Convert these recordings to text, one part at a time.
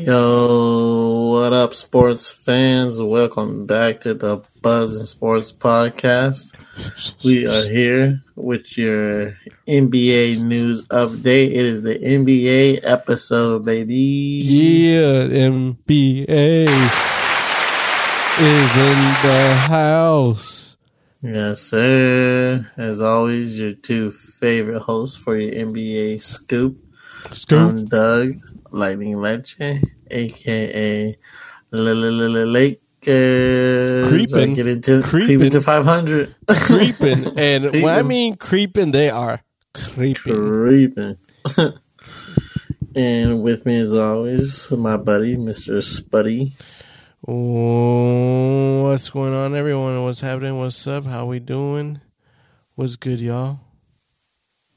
Yo, what up, sports fans? Welcome back to the Buzz and Sports Podcast. We are here with your NBA news update. It is the NBA episode, baby. Yeah, NBA is in the house. Yes, sir. As always, your two favorite hosts for your NBA scoop. Scoop. I'm Doug, Lightning Leche, aka Lakers. Creeping. Get into Creeping. creeping to 500. creeping. And when I mean creeping, they are creeping. creeping. and with me, as always, my buddy, Mr. Spuddy. Oh, what's going on, everyone? What's happening? What's up? How we doing? What's good, y'all?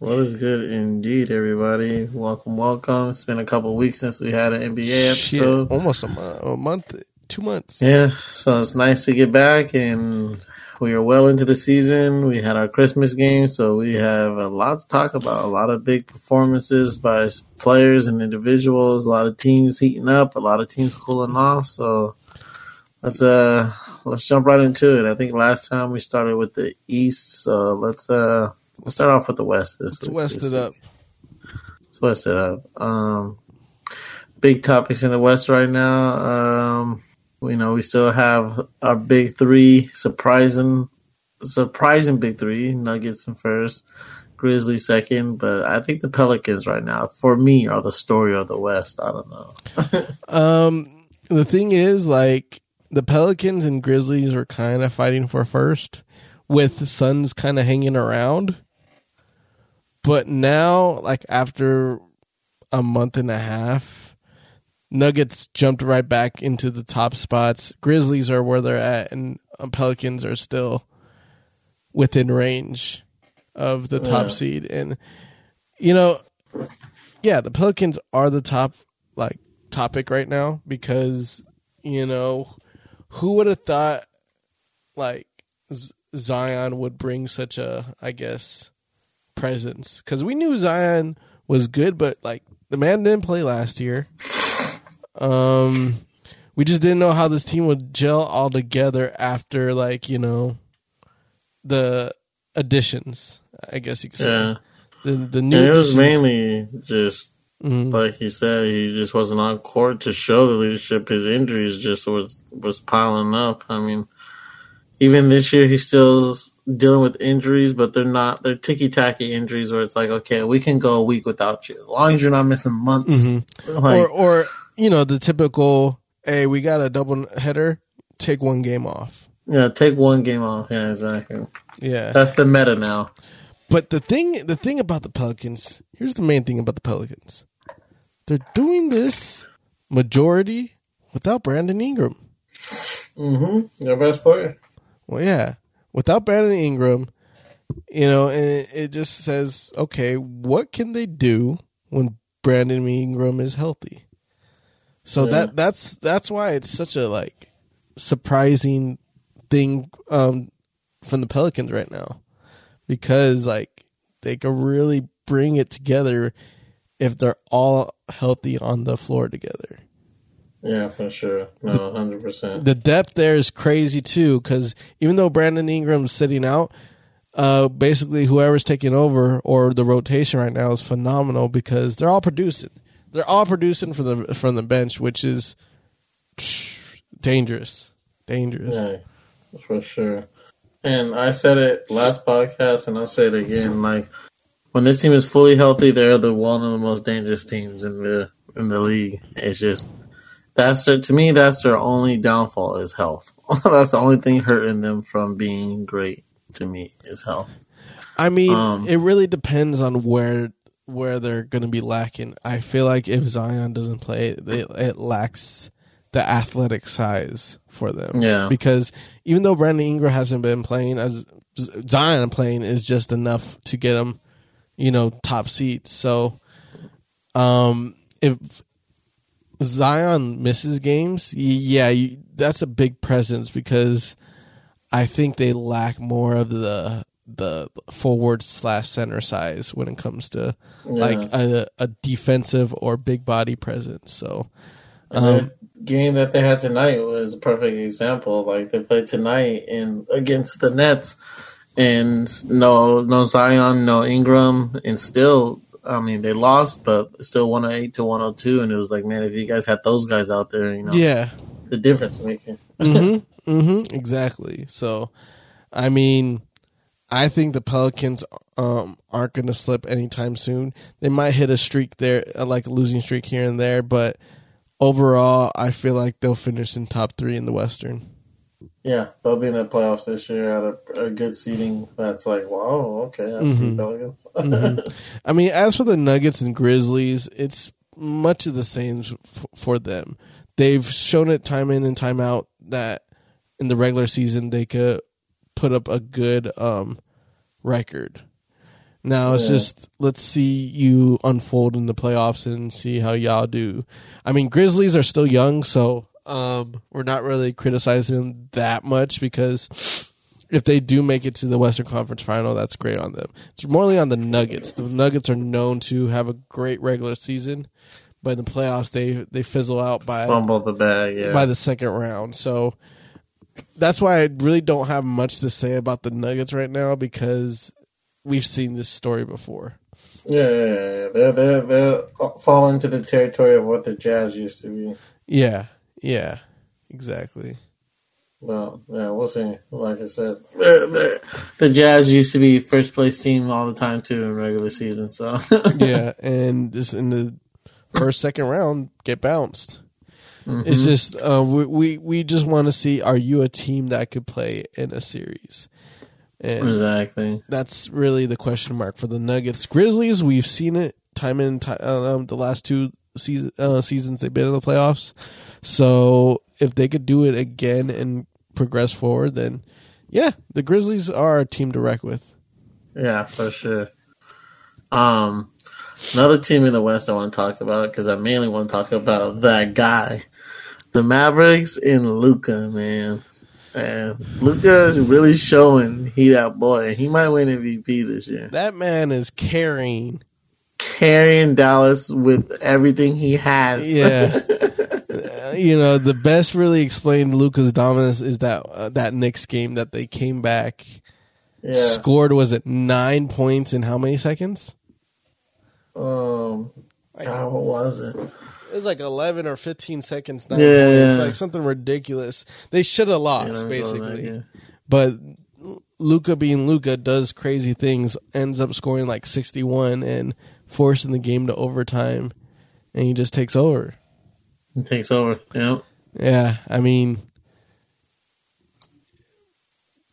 What is good indeed, everybody? Welcome, welcome. It's been a couple weeks since we had an NBA Shit, episode. almost a month, a month, two months. Yeah, so it's nice to get back, and we are well into the season. We had our Christmas game, so we have a lot to talk about. A lot of big performances by players and individuals. A lot of teams heating up. A lot of teams cooling off. So let's uh let's jump right into it. I think last time we started with the East, so let's uh let's start off with the West this Let's week. west this it week. up. Let's west it up. Um, big topics in the West right now. Um, you know, we still have our big three, surprising, surprising big three. Nuggets in first, Grizzlies second, but I think the Pelicans right now, for me, are the story of the West. I don't know. Um, the thing is, like, the Pelicans and Grizzlies are kind of fighting for first, with Suns kind of hanging around. But now, like, after a month and a half, Nuggets jumped right back into the top spots. Grizzlies are where they're at, and um, Pelicans are still within range of the top Yeah. seed. And, you know, yeah, the Pelicans are the top, like, topic right now because, you know, who would have thought, like, Z- Zion would bring such a, I guess, presence? Because we knew Zion was good, but, like, the man didn't play last year. Um, we just didn't know how this team would gel all together after, like, you know, the additions, I guess you could say. Yeah, The, the new and it was additions. mainly just Mhm. like he said, he just wasn't on court to show the leadership. His injuries just was was piling up. I mean, even this year, he still dealing with injuries, but they're not they're ticky tacky injuries where it's like, okay, we can go a week without you as long as you're not missing months. Mhm. Like, or or you know the typical hey we got a double header take one game off yeah, take one game off. Yeah, exactly. yeah That's the meta now. but the thing the thing about the pelicans here's the main thing about the pelicans they're doing this majority without brandon ingram Mm-hmm. Your best player. well yeah without brandon ingram you know and it, just says okay what can they do when brandon ingram is healthy? So Yeah. that that's that's why it's such a like surprising thing um from the pelicans right now. Because like they could really bring it together if they're all healthy on the floor together Yeah, for sure. No, hundred percent. the depth there is crazy too because even though brandon ingram's sitting out uh basically whoever's taking over or the rotation right now is phenomenal because they're all producing they're all producing from the from the bench which is dangerous dangerous Yeah, for sure. And I said it last podcast, and I'll say it again. Like when this team is fully healthy, they're the one of the most dangerous teams in the in the league. It's just that's their, to me that's their only downfall is health. that's the only thing hurting them from being great. To me, is health. I mean, Um, it really depends on where where they're going to be lacking. I feel like if Zion doesn't play, it, it lacks the athletic size for them. Yeah. because even though Brandon Ingram hasn't been playing, as Zion playing is just enough to get them, you know, top seats. So, um, if Zion misses games, yeah, you, that's a big presence because I think they lack more of the the forward slash center size when it comes to like a, a defensive or big body presence. So their um, game that they had tonight was a perfect example. Like they played tonight in against the Nets, and no no Zion, no Ingram, and still, I mean, they lost, but still one hundred eight to one hundred two. And it was like, man, if you guys had those guys out there, you know, Yeah. the difference making. Mm-hmm. mm-hmm. Exactly. So, I mean, I think the Pelicans um, aren't going to slip anytime soon. They might hit a streak there, uh, like a losing streak here and there, but overall, I feel like they'll finish in top three in the Western. Yeah, they'll be in the playoffs this year at a, a good seeding. That's like, wow, okay, that's Mhm. the Pelicans. Mhm. I mean, as for the Nuggets and Grizzlies, it's much of the same f- for them. They've shown it time in and time out that in the regular season they could put up a good um, record. Now it's Yeah. just let's see you unfold in the playoffs and see how y'all do. I mean, Grizzlies are still young, so um, we're not really criticizing them that much because if they do make it to the Western Conference Final, that's great on them. It's morely on the Nuggets. The Nuggets are known to have a great regular season, but in the playoffs they they fizzle out by Fumble the bag, yeah. by the second round. So that's why I really don't have much to say about the Nuggets right now because we've seen this story before. yeah, yeah, yeah. They're they're they're fall into the territory of what the Jazz used to be. Yeah, yeah, exactly. Well, yeah, we'll see. Like I said, the Jazz used to be first place team all the time too in regular season. So yeah, and just in the first second round get bounced. Mhm. It's just uh, we, we we just want to see are you a team that could play in a series, and exactly. that's really the question mark for the Nuggets. Grizzlies, we've seen it time in time um, the last two season, uh, seasons they've been in the playoffs. So if they could do it again and progress forward, then yeah, the Grizzlies are a team to wreck with. Yeah, for sure. Um, another team in the West I want to talk about because I mainly want to talk about that guy, the Mavericks and Luka. Man, and Luka is really showing he that boy. He might win MVP this year. That man is carrying. Carrying Dallas with everything he has. Yeah. Uh, you know, the best really explained Luka's dominance is that uh, that Knicks game that they came back, yeah. scored was it nine points in how many seconds? Um. God, what was it? It was like eleven or fifteen seconds. Nine Yeah, points, yeah. like something ridiculous. They should have lost, know, basically. yeah. But Luka being Luka does crazy things. Ends up scoring like sixty one and forcing the game to overtime, and he just takes over. He takes over. Yeah. Yeah, I mean,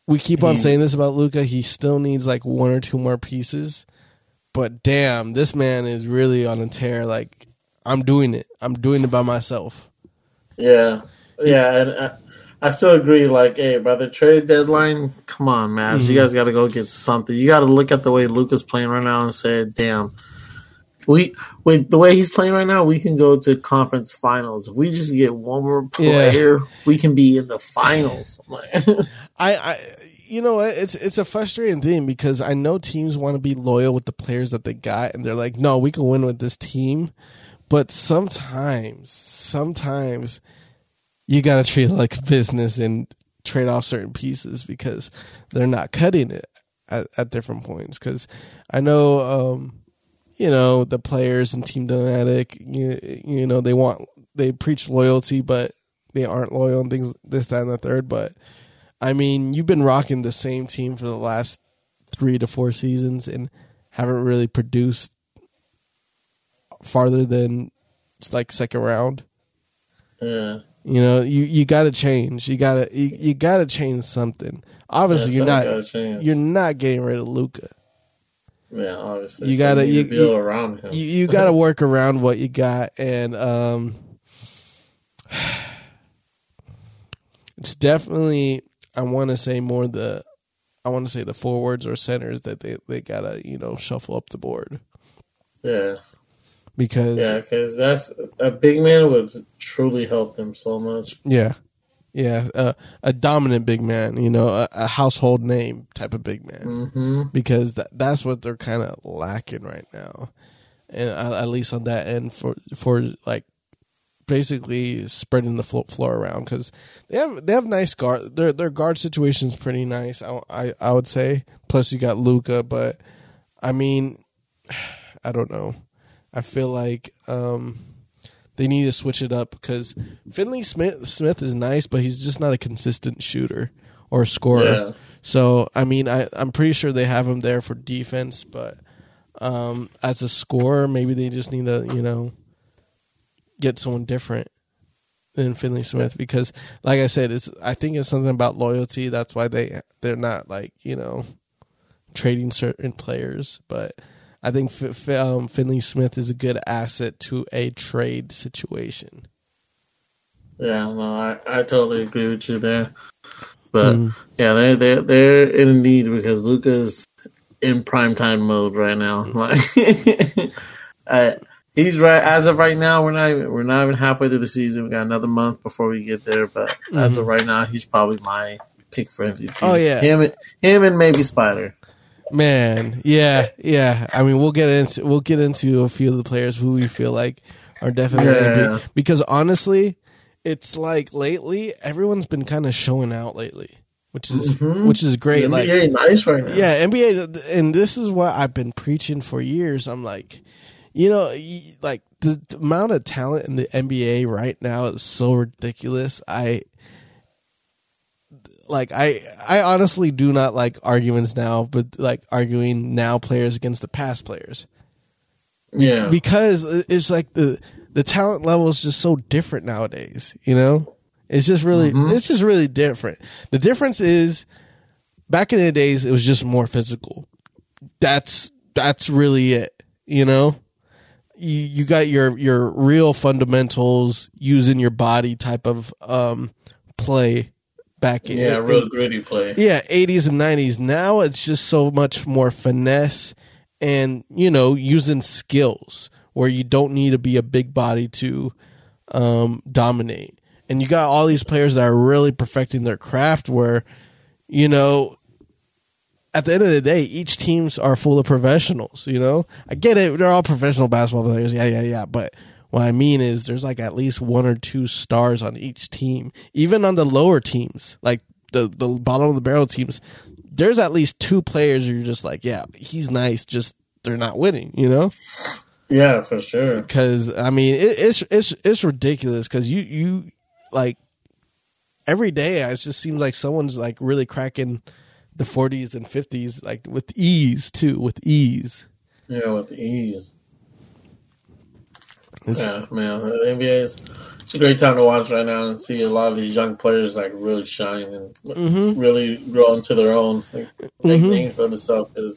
we keep on hmm. saying this about Luka. He still needs like one or two more pieces, but damn, this man is really on a tear. Like, I'm doing it. I'm doing it by myself. Yeah, yeah, and I, I still agree. Like, hey, by the trade deadline, come on, man, you mm-hmm. guys got to go get something. You got to look at the way Luka's playing right now and say, damn, we with the way he's playing right now, we can go to conference finals. If we just get one more player, we can be in the finals. I, I, you know? It's it's a frustrating thing because I know teams want to be loyal with the players that they got, and they're like, no, we can win with this team. But sometimes, sometimes you got to treat it like business and trade off certain pieces because they're not cutting it at, at different points. Because I know, um, you know, the players and Team Dynamic, you, you know, they want they preach loyalty, but they aren't loyal and things this, that, and the third. But I mean, you've been rocking the same team for the last three to four seasons and haven't really produced farther than it's like second round. yeah, You know, you you got to change. You got to you, you got to change something. Obviously, Yeah, you're not you're not getting rid of Luka. Yeah, obviously, You gotta- something you- you- around him. You you got to work around what you got, and um, it's definitely I want to say more the I want to say the forwards or centers that they they gotta you know shuffle up the board yeah, because yeah, because that's a big man would truly help them so much. Yeah, yeah, uh, a dominant big man, you know, a, a household name type of big man, hmm because that that's what they're kind of lacking right now, and uh, at least on that end for for like basically spreading the flo- floor around because they have they have nice guard. Their their guard situation is pretty nice. I, I I would say. Plus you got Luka, but I mean, I don't know. I feel like um, they need to switch it up because Finney-Smith Smith is nice, but he's just not a consistent shooter or scorer. Yeah. So I mean, I I'm pretty sure they have him there for defense, but um, as a scorer, maybe they just need to you know get someone different than Finney-Smith because, like I said, it's I think it's something about loyalty. That's why they they're not like you know trading certain players, but. I think F- F- um, Finney-Smith is a good asset to a trade situation. Yeah, no, I, I totally agree with you there. But yeah, they're they're they're in need because Luka's in prime time mode right now. Like, uh, he's right as of right now. We're not even, we're not even halfway through the season. We got another month before we get there. But as of right now, he's probably my pick for MVP. Oh, yeah. him him and maybe Spider. Man, yeah, yeah. I mean, we'll get into we'll get into a few of the players who we feel like are definitely Yeah. MVP. because honestly, it's like lately everyone's been kind of showing out lately, which is mm-hmm. which is great. Like, NBA nice right now. yeah, NBA, and this is what I've been preaching for years. I'm like, you know, like the, the amount of talent in the NBA right now is so ridiculous. I like I I honestly do not like arguments now, but like arguing now players against the past players yeah. because it's like the the talent level is just so different nowadays. You know, it's just really it's just really different. The difference is back in the days it was just more physical. That's that's really it. You know, you you got your your real fundamentals using your body type of um play back in yeah, real gritty play. yeah, 80s and 90s. Now it's just so much more finesse and, you know, using skills where you don't need to be a big body to um, dominate. And you got all these players that are really perfecting their craft where, you know, at the end of the day, each teams are full of professionals, you know? I get it. They're all professional basketball players. Yeah, yeah, yeah. But what I mean is there's like at least one or two stars on each team. Even on the lower teams, like the, the bottom of the barrel teams, there's at least two players you're just like, yeah, he's nice, just they're not winning, you know? Yeah, for sure. Because I mean, it, it's it's it's ridiculous. Because you you like every day, it just seems like someone's like really cracking the 40s and 50s, like with ease too, with ease. Yeah, with ease. It's- Yeah, man. The NBA is it's a great time to watch right now and see a lot of these young players like really shine and Mm-hmm. really grow into their own, like, make names for themselves. Because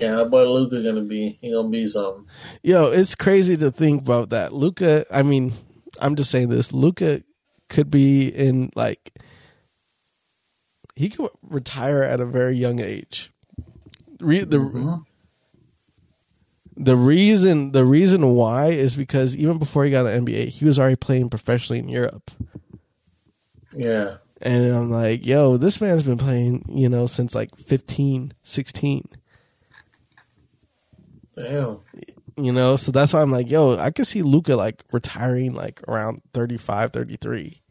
yeah, that boy Luka gonna be he gonna be something. Yo, it's crazy to think about that. Luka, I mean, I'm just saying this. Luka could be in like he could retire at a very young age. Re- the the reason the reason why is because even before he got an NBA, he was already playing professionally in Europe. Yeah, And I'm like, yo, this man's been playing, you know, since like 15, 16. damn. You know, so that's why I'm like, yo, I could see Luka like retiring like around 35, 33.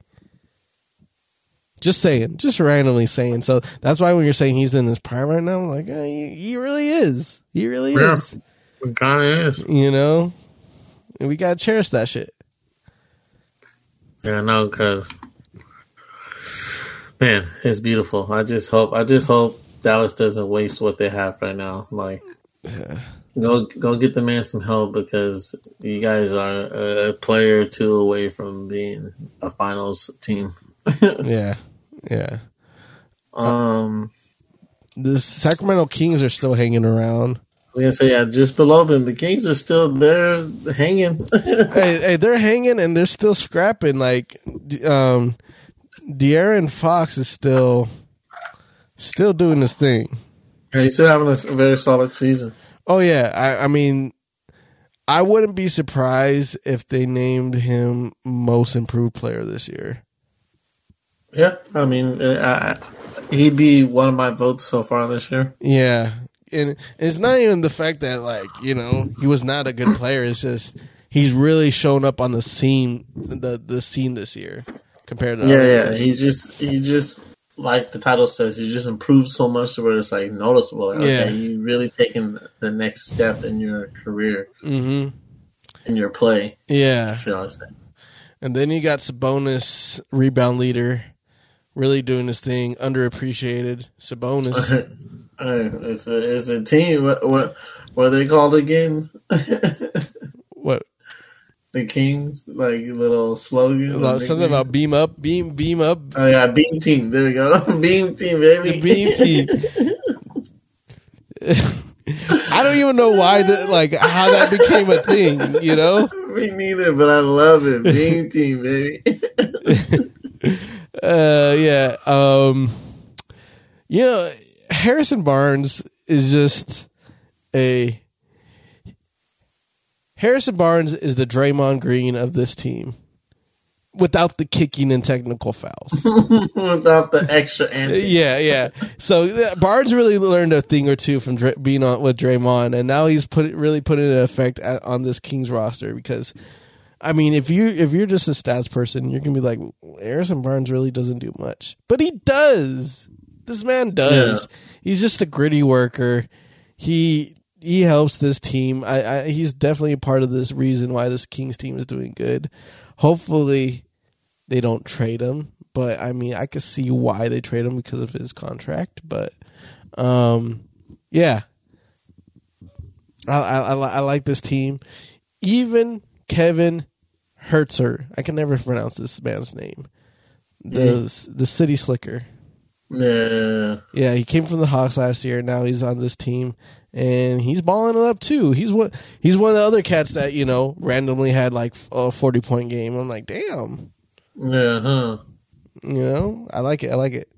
Just saying, just randomly saying. So that's why when you're saying he's in his prime right now, I'm like, he, he really is. He really Yeah. is. It kind of is. You know, and we gotta cherish that shit. Yeah, no, because man, it's beautiful. I just hope, I just hope Dallas doesn't waste what they have right now. Like, go go get the man some help because you guys are a player or two away from being a finals team. Yeah, yeah. Um, The Sacramento Kings are still hanging around. Gonna say yeah, just below them, the Kings are still there hanging. hey, hey, they're hanging and they're still scrapping. Like, um, De'Aaron Fox is still, still doing his thing. and he's still having a very solid season. Oh yeah, I, I mean, I wouldn't be surprised if they named him most improved player this year. Yeah, I mean, uh, I, he'd be one of my votes so far this year. Yeah, and it's not even the fact that like you know he was not a good player. It's just he's really shown up on the scene the the scene this year compared to Yeah, yeah. years. He just he just like the title says, he just improved so much to where it's like noticeable. Like, Yeah. okay, you really taking the next step in your career, hmm in your play. Yeah, and then you got Sabonis, rebound leader, really doing his thing, underappreciated. Sabonis. Uh, it's a it's a team. What what what are they called again? what the Kings, like little slogan. something about beam up, beam beam up, Oh yeah, Beam Team. There we go. Beam Team, baby. The Beam Team. I don't even know why the like how that became a thing, you know? Me neither, but I love it. Beam Team, baby. Uh yeah. Um you know, Harrison Barnes is just a Harrison Barnes is the Draymond Green of this team. Without the kicking and technical fouls. Without the extra antics. yeah, yeah. So Barnes really learned a thing or two from Dra- being on with Draymond, and now he's put really put it in effect at, on this Kings roster because, I mean, if you if you're just a stats person, you're gonna be like, Harrison Barnes really doesn't do much, but he does. This man does. He's just a gritty worker. He he helps this team. I, I he's definitely a part of this reason why this Kings team is doing good. Hopefully, they don't trade him. But I mean, I could see why they trade him because of his contract. But um, yeah, I I, I, I like this team. Even Kevin Hertzer, I can never pronounce this man's name. The the city slicker. Yeah. Yeah, he came from the Hawks last year. Now he's on this team, and he's balling it up too. He's one. He's one of the other cats that you know randomly had like a forty point game. I'm like, damn. Yeah, huh. You know, I like it. I like it.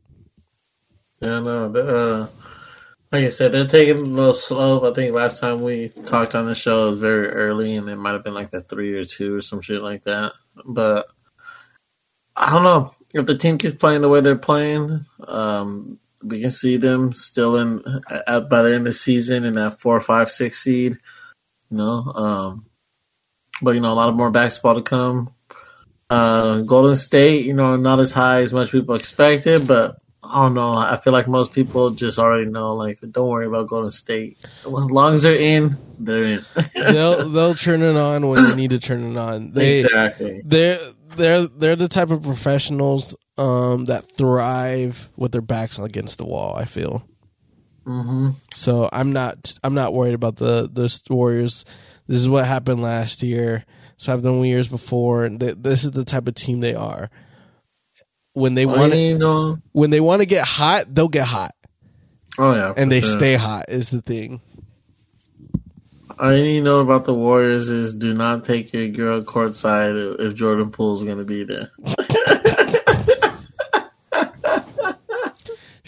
Yeah, no. Uh, like I said, they're taking a little slow. I think last time we talked on the show it was very early, and it might have been like the three or two or some shit like that. But I don't know if the team keeps playing the way they're playing. Um, we can see them still in at by the end of the season in that four, five, six seed. You know, um, but you know, a lot of more basketball to come. Uh, Golden State, you know, not as high as much people expected, but I don't know. I feel like most people just already know. Like, don't worry about Golden State. As long as they're in, they're in. they'll they'll turn it on when you need to turn it on. They exactly. they're they're they're the type of professionals um, that thrive with their backs against the wall. I feel hmm so. I'm not I'm not worried about the the Warriors. This is what happened last year. So I've done years before, and th- this is the type of team they are. When they want to, when they want to get hot, they'll get hot, Oh yeah, and they sure. stay hot. Is the thing. All you need to know about the Warriors is do not take your girl courtside if Jordan Poole's going to be there.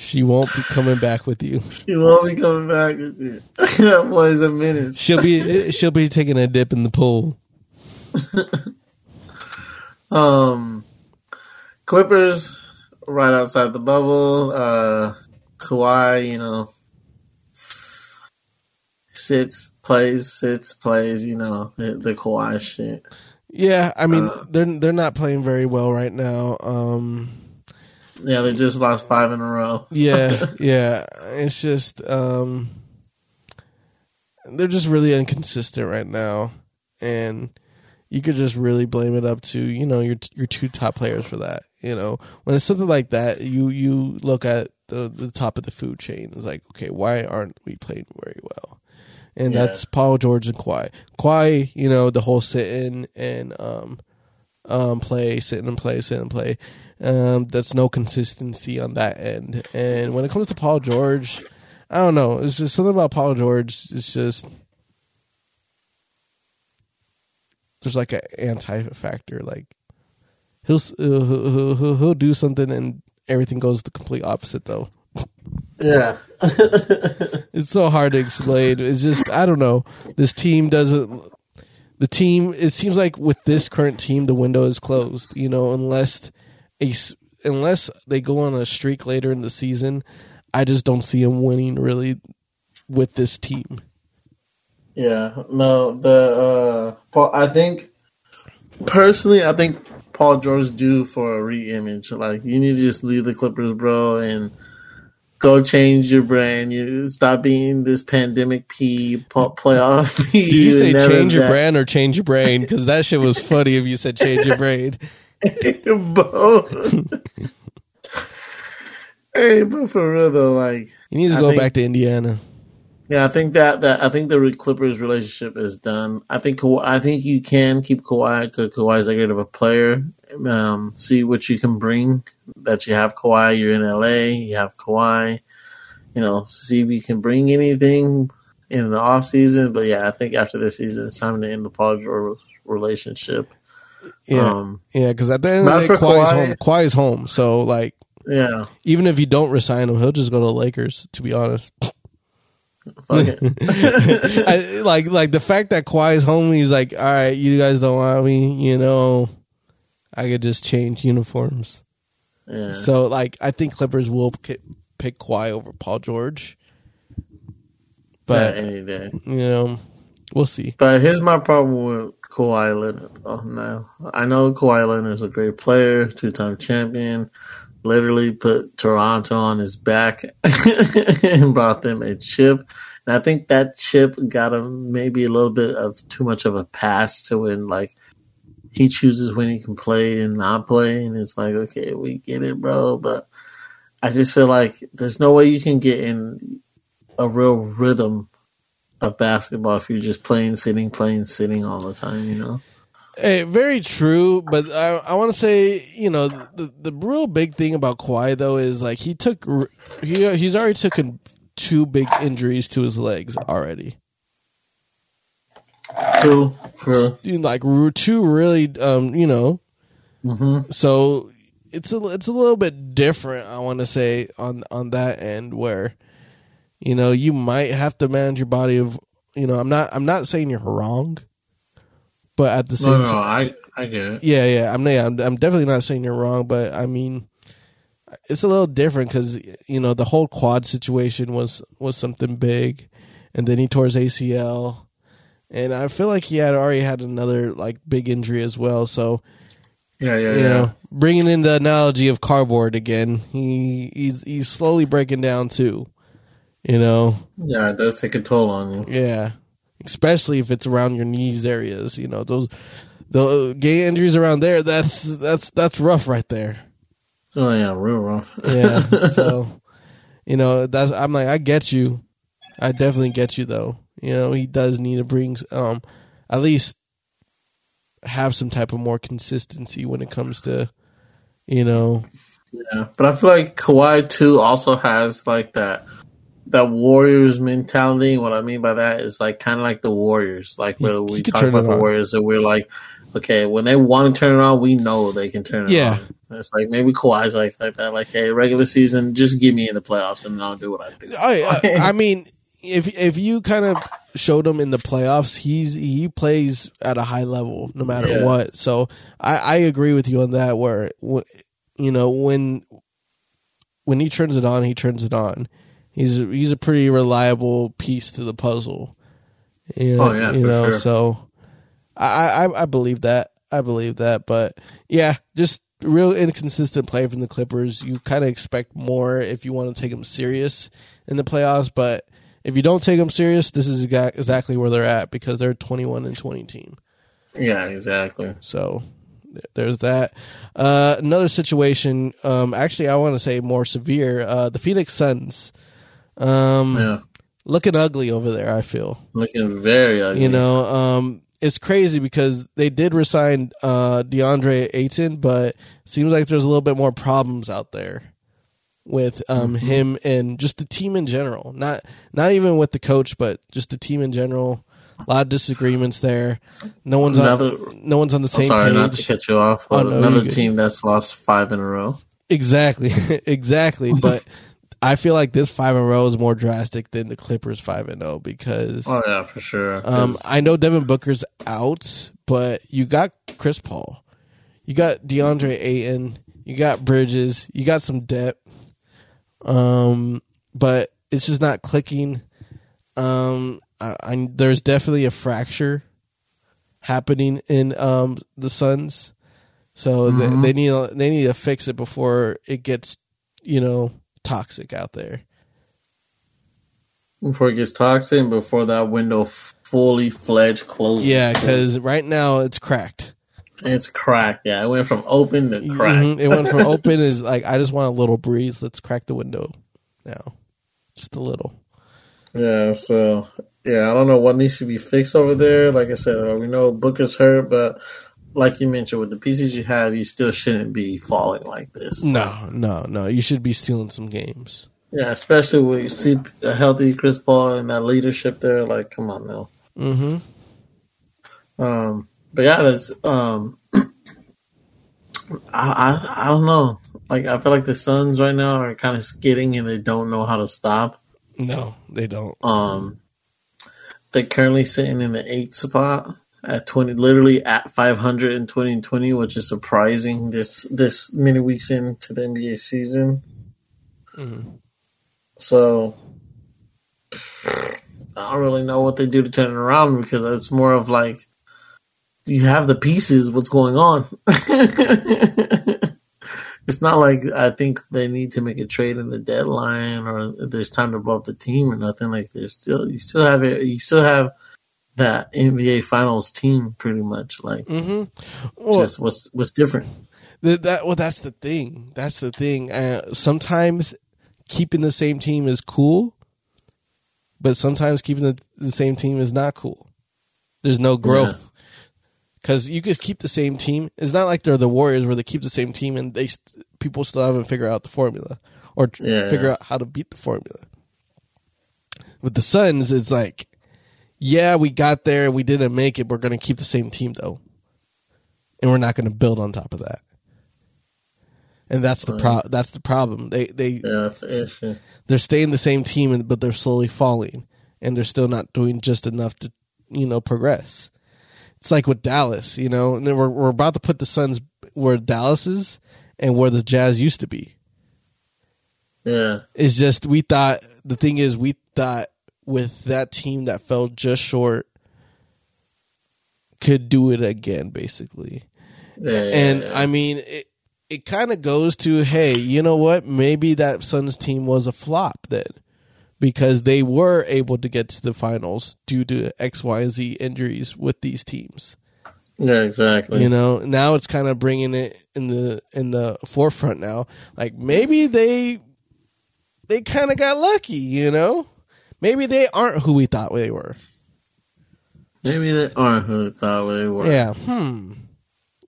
She won't be coming back with you. She won't be coming back with you. that boy's a minute. She'll be she'll be taking a dip in the pool. Um, Clippers right outside the bubble. Uh, Kawhi, you know, sits, plays, sits, plays. You know, the, the Kawhi shit. Yeah, I mean Uh, they're they're not playing very well right now. Um, Yeah, they just lost five in a row. yeah, yeah, it's just um, they're just really inconsistent right now, and you could just really blame it up to you know your your two top players for that. You know, when it's something like that, you you look at the the top of the food chain. It's like, okay, why aren't we playing very well? And Yeah. that's Paul George and Kawhi. Kawhi, you know, the whole sit in and um, um, play, sit in and play, sit and play. Um, that's no consistency on that end. And when it comes to Paul George, I don't know. It's just something about Paul George. It's just there's like an anti factor. Like he'll, he'll he'll he'll he'll do something and everything goes the complete opposite. Though Yeah. it's so hard to explain. It's just I don't know. This team doesn't. The team. It seems like with this current team, the window is closed. You know, unless a unless they go on a streak later in the season, I just don't see them winning really with this team. Yeah, no, the uh, Paul. I think personally, I think Paul George due for a re-image. Like you need to just leave the Clippers, bro, and go change your brand. You stop being this pandemic P playoff P. Did you say change your that. brand or change your brain? Because that shit was funny if you said change your brain. Both. hey, but for real though, like he needs to I go think, back to Indiana. Yeah, I think that, that I think the Clippers relationship is done. I think I think you can keep Kawhi because Kawhi's that great of a player. Um, see what you can bring. That you have Kawhi, you're in LA, you have Kawhi. You know, see if you can bring anything in the off season. But yeah, I think after this season, it's time to end the Paul George relationship. Yeah, um, yeah, because at the end of the day, Kawhi's Kawhi, home. Kawhi's home, so like, yeah, even if you don't resign him, he'll just go to the Lakers. To be honest. I, like like the fact that Kawhi's home, he's like, all right, you guys don't want me, you know, I could just change uniforms. Yeah. So like, I think Clippers will pick, pick Kawhi over Paul George, but any day, you know, we'll see. But here's my problem with Kawhi Leonard. Oh, now I know Kawhi Leonard is a great player, two time champion literally put Toronto on his back and brought them a chip. And I think that chip got him maybe a little bit of too much of a pass to win like he chooses when he can play and not play. And it's like, okay, we get it, bro. But I just feel like there's no way you can get in a real rhythm of basketball if you're just playing, sitting, playing, sitting all the time, you know? Hey, very true, but I I want to say you know the the real big thing about Kawhi though is like he took he he's already taken two big injuries to his legs already. True, true. Like two really, um, you know. Mm-hmm. So it's a it's a little bit different. I want to say on on that end where, you know, you might have to manage your body of. You know, I'm not I'm not saying you're wrong but at the same no, no, time, I I get it. Yeah, yeah. I'm, yeah, I'm I'm definitely not saying you're wrong, but I mean, it's a little different because you know the whole quad situation was was something big, and then he tore his ACL, and I feel like he had already had another like big injury as well. So yeah, yeah, you yeah. Know, bringing in the analogy of cardboard again, he he's he's slowly breaking down too. You know. Yeah, it does take a toll on you. Yeah, especially if it's around your knees areas. You know those the gay injuries around there. That's that's that's rough right there. Oh yeah, real rough. yeah. So you know that's I'm like I get you. I definitely get you though. You know he does need to bring um at least have some type of more consistency when it comes to you know. Yeah, but I feel like Kawhi too also has like that that Warriors mentality. What I mean by that is like kind of like the Warriors, like where we talk about the Warriors, and we're like, okay, when they want to turn it on, we know they can turn it yeah. on. It's like maybe Kawhi's like like that, like hey, regular season, just give me in the playoffs, and I'll do what I do. I, I, I mean, if if you kind of showed him in the playoffs, he's he plays at a high level no matter yeah. what. So I, I agree with you on that. Where you know when when he turns it on, he turns it on he's a, he's a pretty reliable piece to the puzzle. You know, oh yeah, you know. Sure. So I, I I believe that. I believe that. But yeah, just real inconsistent play from the Clippers. You kind of expect more if you want to take them serious in the playoffs. But if you don't take them serious, this is exactly where they're at because they're a 21 and 20 team. Yeah, exactly. So there's that. Uh, another situation, um, actually, I want to say more severe. Uh, the Phoenix Suns um, yeah. Looking ugly over there, I feel. Looking very ugly. You know, um, it's crazy because they did resign uh, DeAndre Ayton, but seems like there's a little bit more problems out there with um, mm-hmm. him and just the team in general. Not not even with the coach, but just the team in general. A lot of disagreements there. No one's another, on. No one's on the oh, same. sorry, page. not to cut you off. Oh, no, another team that's lost five in a row. Exactly, exactly. but I feel like this five in a row is more drastic than the Clippers five and zero oh because oh yeah for sure. Um, I know Devin Booker's out, but you got Chris Paul, you got DeAndre Ayton, you got Bridges, you got some depth. Um, but it's just not clicking. Um, I, I, there's definitely a fracture happening in um, the Suns. So Mhm. they, they need to- they need to fix it before it gets you know toxic out there. Before it gets toxic, before that window fully fledged closes. Yeah, because right now it's cracked. It's cracked. Yeah, it went from open to cracked. Mhm. It went from open is like I just want a little breeze. Let's crack the window now, just a little. Yeah, so yeah, I don't know what needs to be fixed over there. Like I said, uh, we know Booker's hurt, but like you mentioned, with the pieces you have, you still shouldn't be falling like this. No, no, no. You should be stealing some games. Yeah, especially when you see a healthy Chris Paul and that leadership there. Like, come on now. Mm-hmm. Um, but yeah, that's um, I, I I don't know. Like, I feel like the Suns right now are kind of skidding and they don't know how to stop. No, they don't. Um, they're currently sitting in the eighth spot at twenty, literally at five hundred in twenty twenty, which is surprising. This this many weeks into the NBA season, Mhm. so I don't really know what they do to turn it around because it's more of like you have the pieces. What's going on? it's not like I think they need to make a trade in the deadline or there's time to blow up the team or nothing. Like there's still you still have it. You still have that NBA Finals team pretty much. Like Mm-hmm. Well, just what's what's different. th- that well, that's the thing. That's the thing. Uh, sometimes keeping the same team is cool, but sometimes keeping the, the same team is not cool. There's no growth because you could keep the same team. It's not like they're the Warriors where they keep the same team and they st- people still haven't figured out the formula or tr- Yeah. figure out how to beat the formula. With the Suns, it's like, yeah, we got there, we didn't make it. We're going to keep the same team though, and we're not going to build on top of that. And that's the pro. That's the problem. They they yeah, the they're staying the same team, but they're slowly falling, and they're still not doing just enough to, you know, progress. It's like with Dallas, you know, and then we're we're about to put the Suns where Dallas is and where the Jazz used to be. Yeah, It's just we thought the thing is we thought with that team that fell just short could do it again, basically. yeah, And. I mean, it it kind of goes to, hey, you know what? Maybe that Suns team was a flop then, because they were able to get to the finals due to X, Y, and Z injuries with these teams. yeah, exactly. You know, now it's kind of bringing it in the in the forefront now. Like maybe they they kind of got lucky. You know, maybe they aren't who we thought they were. Maybe they aren't who they thought they were. Yeah. Hmm.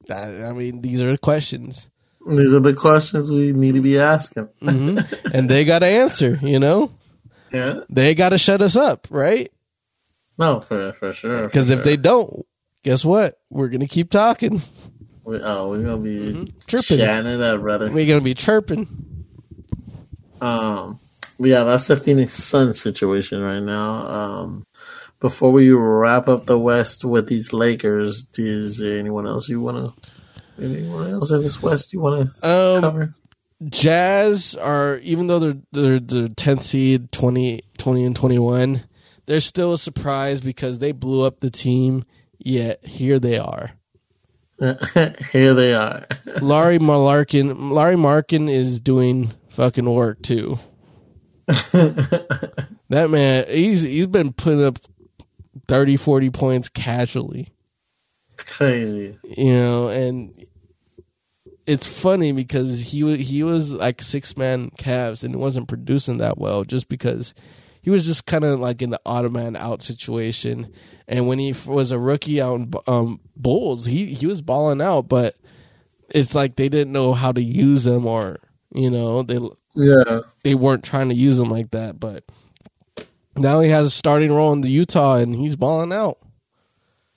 That, I mean, these are the questions. These are the questions we need to be asking. hmm and they got to answer. You know, Yeah, they got to shut us up, right? no, for for sure. Because if sure. they don't, guess what? We're gonna keep talking. we, oh, we're gonna be Mm-hmm. Chirping. it up, brother. We're gonna be chirping. Um, yeah, that's the Phoenix Sun situation right now. Um, before we wrap up the West with these Lakers, is there anyone else you want to? Anyone else in this West you want to Um, cover? Jazz are even though they're they're the tenth seed 20, 20 and twenty one, they're still a surprise because they blew up the team. Yet here they are. Here they are. Larry Malarkin, Larry Markin is doing fucking work too. that man, he's he's been putting up 30, 40 points casually. It's crazy. you know, and it's funny because he he was like six man Cavs and it wasn't producing that well just because he was just kind of like in the odd man out situation. And when he was a rookie out in um, Bulls, he he was balling out, but it's like they didn't know how to use him or you know they Yeah, they weren't trying to use him like that. But now he has a starting role in the Utah and he's balling out.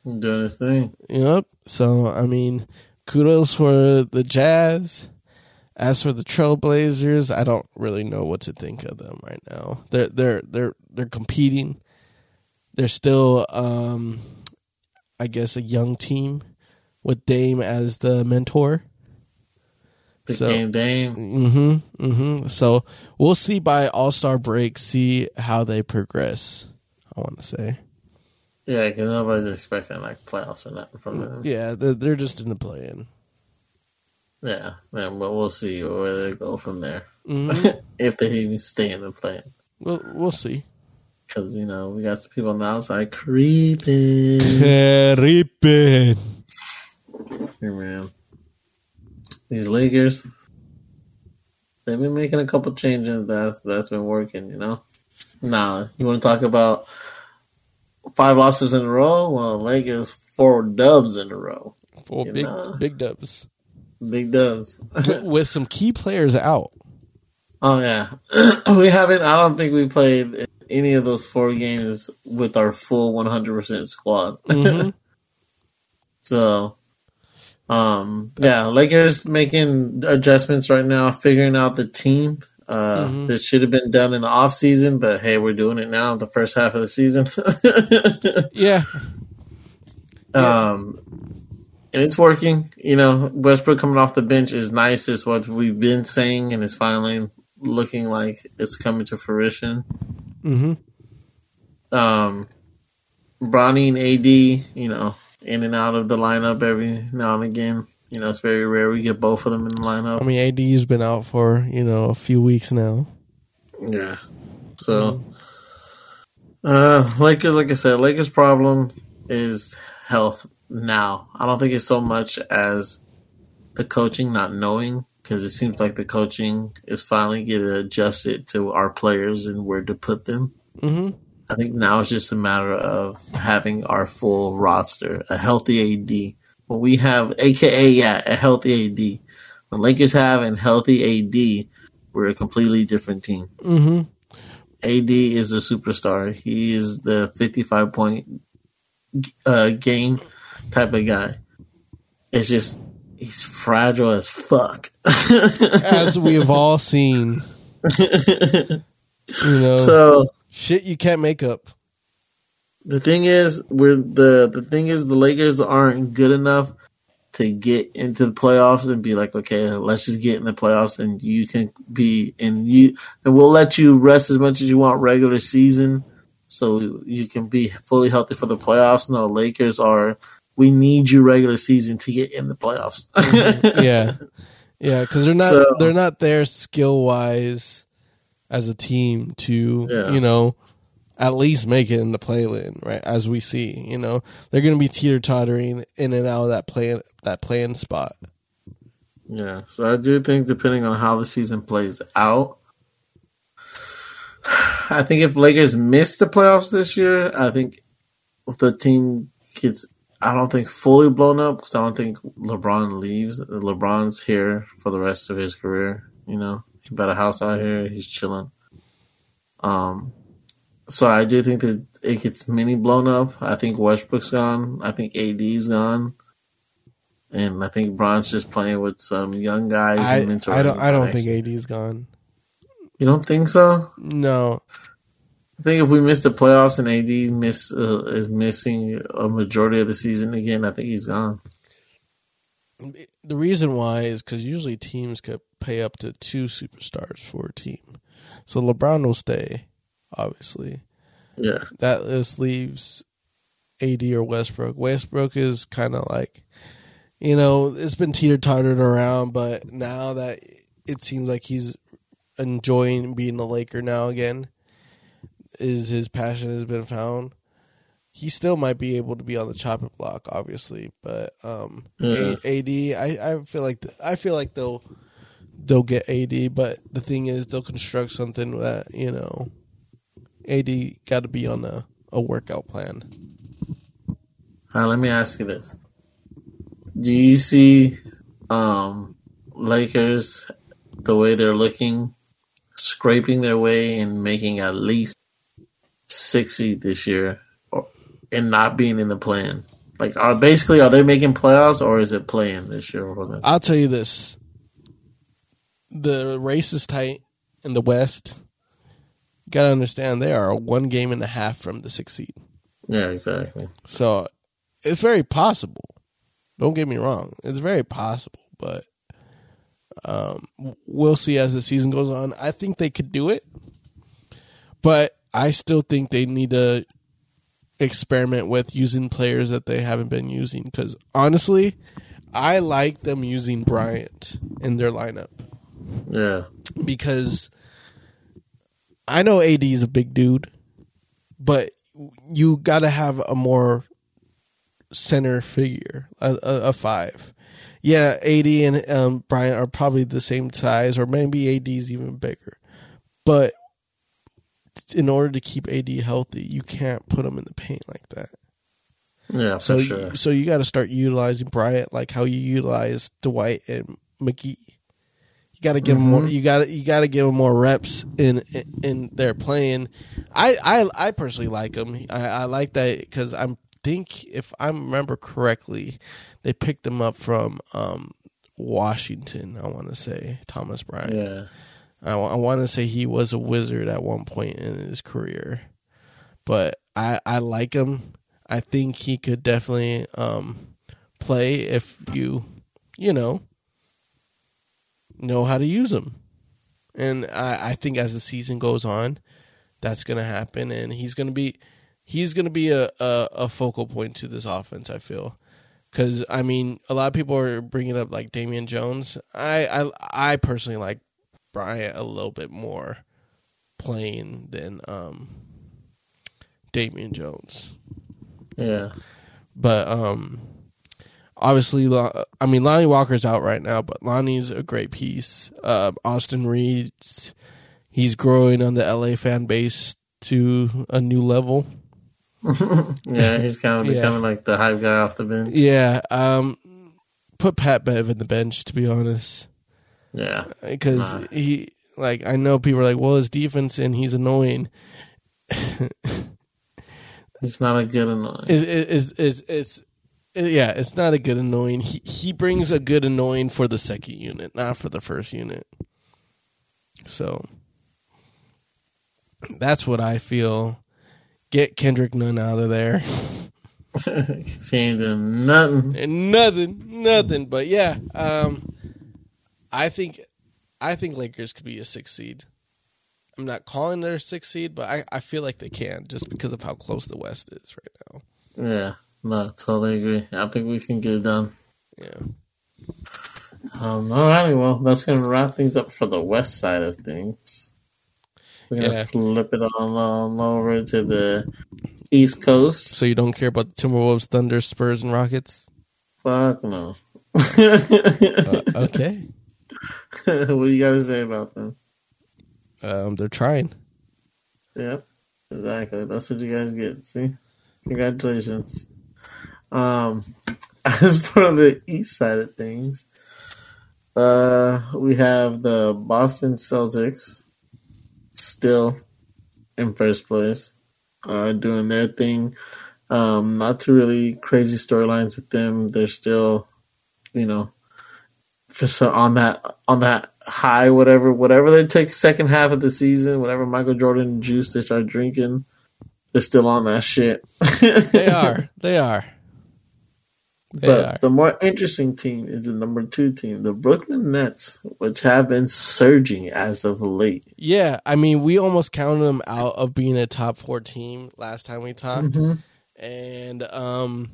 doing his thing. Yep. So I mean, kudos for the Jazz. As for the Trailblazers, I don't really know what to think of them right now. They're they're they're they're competing. They're still, um, I guess, a young team with Dame as the mentor. Big So- game Dame. Mm-hmm. Mm-hmm. So we'll see by All Star break, see how they progress. I want to say. Yeah, because nobody's expecting like playoffs or nothing from them. Yeah, they're, they're just in the play-in. Yeah, man, but we'll see where they go from there. Mhm. if they even stay in the play. we'll we'll see. Because, you know, we got some people on the outside creeping. Creeping. Hey, man. These Lakers, they've been making a couple changes that's, that's been working, you know? Now, you want to talk about five losses in a row? Well, Lakers, four dubs in a row. Four You big know. big dubs Big dubs. with, with some key players out. Oh yeah, we haven't. I don't think we played any of those four games with our full 100 percent squad. Mhm. so, um, yeah, Lakers making adjustments right now, figuring out the team. Uh, Mhm. This should have been done in the off season, but hey, we're doing it now. The first half of the season. Yeah, Um, and it's working. You know, Westbrook coming off the bench is nice, is what we've been saying, and it's finally looking like it's coming to fruition. hmm Um, Bronny and AD, you know, in and out of the lineup every now and again. You know, it's very rare we get both of them in the lineup. I mean, AD's been out for you know a few weeks now. Yeah. So, uh, Lakers, like I said, Lakers' problem is health now. I don't think it's so much as the coaching not knowing, because it seems like the coaching is finally getting adjusted to our players and where to put them. hmm I think now it's just a matter of having our full roster, a healthy AD. When we have, AKA, yeah, a healthy AD. When Lakers have a healthy AD, we're a completely different team. hmm AD is a superstar. He is the 55 point uh, game type of guy. It's just, he's fragile as fuck. As we have all seen, you know, so, shit you can't make up. The thing is, we're the the thing is the Lakers aren't good enough to get into the playoffs and be like, okay, let's just get in the playoffs and you can be and you and we'll let you rest as much as you want regular season, so you can be fully healthy for the playoffs. No, Lakers are. We need you regular season to get in the playoffs. yeah, yeah, because they're not So- they're not there skill wise as a team to Yeah. you know at least make it in the play in right as we see you know they're going to be teeter tottering in and out of that play that play-in spot. Yeah, so I do think depending on how the season plays out, I think if Lakers miss the playoffs this year, I think if the team gets, I don't think fully blown up because I don't think LeBron leaves. LeBron's here for the rest of his career. You know, he bought a house out here. He's chilling. Um, so I do think that it gets mini blown up. I think Westbrook's gone. I think AD's gone. And I think Bron's just playing with some young guys. I, and mentoring I don't I don't think AD's gone. You don't think so? No, I think if we miss the playoffs and AD miss uh, is missing a majority of the season again, I think he's gone. the reason why is because usually teams could pay up to two superstars for a team, so LeBron will stay. Obviously, Yeah, that just leaves AD or Westbrook. Westbrook is kind of like, you know, it's been teeter tottered around, but now that it seems like he's enjoying being a Laker now again, is his passion has been found. He still might be able to be on the chopping block, obviously, but um, Yeah. A- AD, I, I feel like I feel like they'll they'll get AD, but the thing is they'll construct something that you know AD got to be on a, a workout plan. Now, let me ask you this: Do you see um, Lakers the way they're looking, scraping their way and making at least six seed this year, or, and not being in the plan? Like, are basically are they making playoffs or is it playing this year? I'll tell you this: the race is tight in the West. You gotta understand they are one game and a half from the sixth seed, Yeah, exactly. so it's very possible. Don't get me wrong; it's very possible, but um, we'll see as the season goes on. I think they could do it, but I still think they need to experiment with using players that they haven't been using because honestly, I like them using Bryant in their lineup Yeah. because I know AD is a big dude, but you got to have a more center figure, a, a, a five. Yeah, AD and um, Bryant are probably the same size, or maybe AD is even bigger. But in order to keep AD healthy, you can't put him in the paint like that. Yeah, So, for you- so you got to start utilizing Bryant like how you utilize Dwight and McGee. You got to give him more. You got you got to give him more reps in in, in their playing. I, I I personally like him. I, I like that because I'm think if I remember correctly, they picked him up from um, Washington. I want to say Thomas Bryant. Yeah. I, I, want to say he was a wizard at one point in his career, but I I like him. I think he could definitely um, play if you you know know how to use him, and I, I think as the season goes on, that's gonna happen, and he's gonna be he's gonna be a, a, a focal point to this offense. I feel. Because I mean, a lot of people are bringing up like Damian Jones. I I, I personally like Bryant a little bit more playing than um Damian Jones. Yeah. But um obviously I mean Lonnie Walker's out right now, but Lonnie's a great piece. Uh, Austin Reaves he's growing on the LA fan base to a new level. Yeah, he's kind of Yeah. becoming like the hype guy off the bench. Yeah, um put Pat Bev in the bench to be honest. Yeah. because Nah. he like I know people are like, well, his defense and he's annoying. it's not a good annoying. Is is is is yeah, it's not a good annoying. He he brings a good annoying for the second unit, not for the first unit. So that's what I feel. Get Kendrick Nunn out of there. he ain't nothing. And nothing, nothing. But yeah, um, I think, I think Lakers could be a six seed. I'm not calling their six seed, but I, I feel like they can just because of how close the West is right now. Yeah. No, totally agree. I think we can get it done. Yeah, Um, alrighty, well, that's gonna wrap things up for the west side of things. We're gonna Yeah. flip it on, on over to the east coast. so you don't care about the Timberwolves, Thunder, Spurs, and Rockets? Fuck no. Uh, okay, what do you got to say about them? um, they're trying. Yep, exactly. That's what you guys get. See, congratulations. Um, as for the east side of things, uh, we have the Boston Celtics still in first place, uh, doing their thing. Um, not too really crazy storylines with them. They're still, you know, for so on that on that high, whatever whatever they take second half of the season, whatever Michael Jordan juice they start drinking, they're still on that shit. They are. They are. But the more interesting team is the number two team, the Brooklyn Nets, which have been surging as of late. Yeah, I mean, we almost counted them out of being a top four team last time we talked. and um,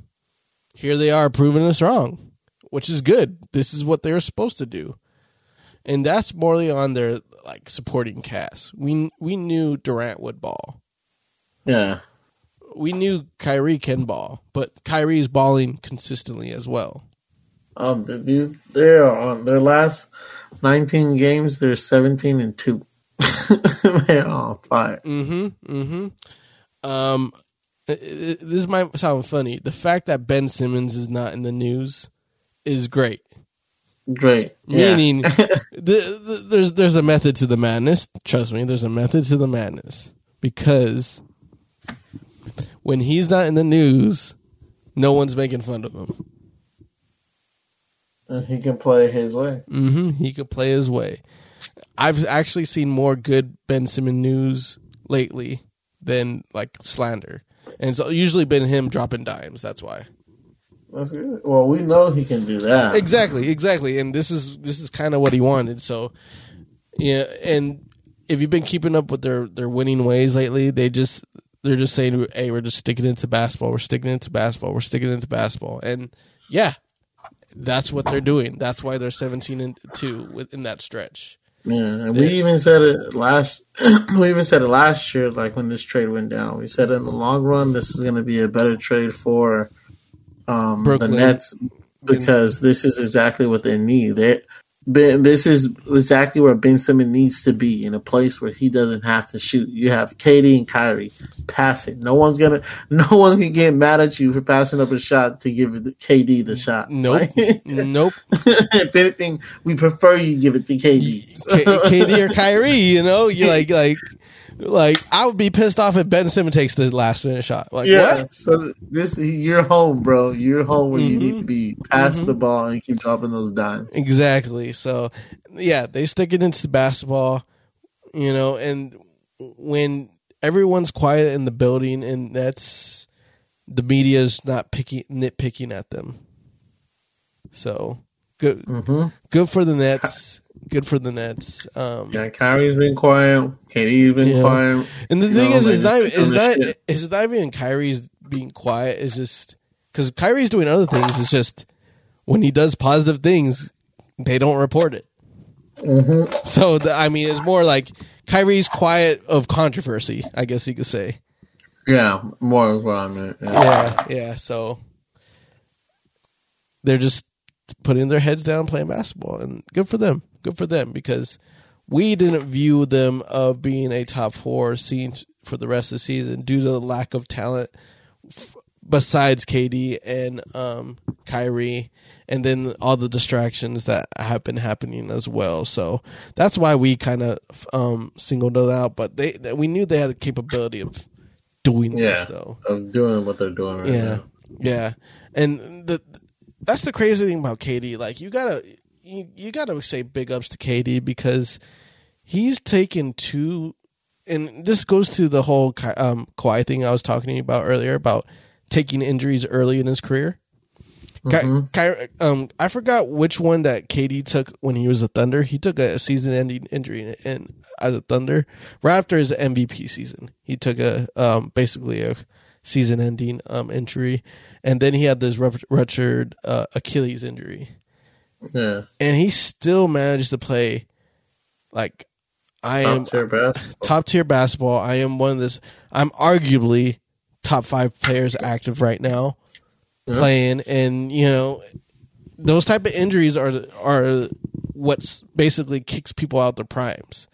here they are proving us wrong, which is good. This is what they're supposed to do, and that's morely on their like supporting cast. We we knew Durant would ball. Yeah, We knew Kyrie can ball, but Kyrie's balling consistently as well. um, th- they're on their last nineteen games. They're seventeen and two. they're on fire. Mm-hmm. Mm-hmm. Um, i- i- this might sound funny. The fact that Ben Simmons is not in the news is great. Great. Yeah. Meaning, the, the, there's there's a method to the madness. Trust me, there's a method to the madness because when he's not in the news, no one's making fun of him. and he can play his way. hmm He could play his way. I've actually seen more good Ben Simmons news lately than like slander, and it's usually been him dropping dimes. That's why. That's good. Well, we know he can do that. Exactly, exactly. And this is this is kind of what he wanted. So, yeah. And if you've been keeping up with their their winning ways lately, they just they're just saying, "Hey, we're just sticking into basketball. We're sticking into basketball. We're sticking into basketball." And yeah, that's what they're doing. That's why they're seventeen and two within that stretch. Yeah, and we even said it last. we even said it last year, like when this trade went down. We said in the long run, this is going to be a better trade for um, the Nets because this is exactly what they need. They, Ben, this is exactly where Ben Simmons needs to be in a place where he doesn't have to shoot. You have KD and Kyrie passing. No one's gonna, no one's gonna get mad at you for passing up a shot to give KD the shot. Nope, Like- nope. if anything, we prefer you give it to KD. K- KD or Kyrie, you know, you like like like I would be pissed off if Ben Simmons takes the last minute shot. Like Yeah, what? so this you're home, bro. You're home where you Mm-hmm. need to be. Pass the ball and keep dropping those dimes. Exactly. So yeah, they stick it into the basketball, you know, and when everyone's quiet in the building and that's the media's not picking nitpicking at them. So good Mm-hmm. good for the Nets. Good for the Nets. Um Yeah, Kyrie's been quiet. KD's been Yeah. quiet. And the You thing know, is, it's not, it's not, shit. it's not even Kyrie's being quiet. It's just because Kyrie's doing other things. It's just when he does positive things, they don't report it. Mm-hmm. So the, I mean, it's more like Kyrie's quiet of controversy. I guess you could say. Yeah, more is what I meant. Yeah. Yeah, yeah. So they're just putting their heads down, playing basketball, and good for them. Good for them because we didn't view them of being a top four scene for the rest of the season due to the lack of talent f- besides KD and um, Kyrie, and then all the distractions that have been happening as well. So that's why we kind of um, singled it out. But they, we knew they had the capability of doing Yeah. this, though. Of doing what they're doing right Yeah, now. yeah, and the that's the crazy thing about KD. Like you gotta you, you gotta say big ups to KD because he's taken two, and this goes to the whole um, Kawhi thing I was talking to about earlier about taking injuries early in his career. Ky- Ky- um, I forgot which one that KD took when he was a Thunder. He took a season-ending injury in, as a Thunder right after his MVP season. He took a um, basically a season-ending um, injury, and then he had this rupt- ruptured uh, Achilles injury, Yeah, and he still managed to play like I am top tier basketball. top tier basketball. I am one of this. I'm arguably top five players active right now playing, and you know those type of injuries are are what's basically kicks people out their primes.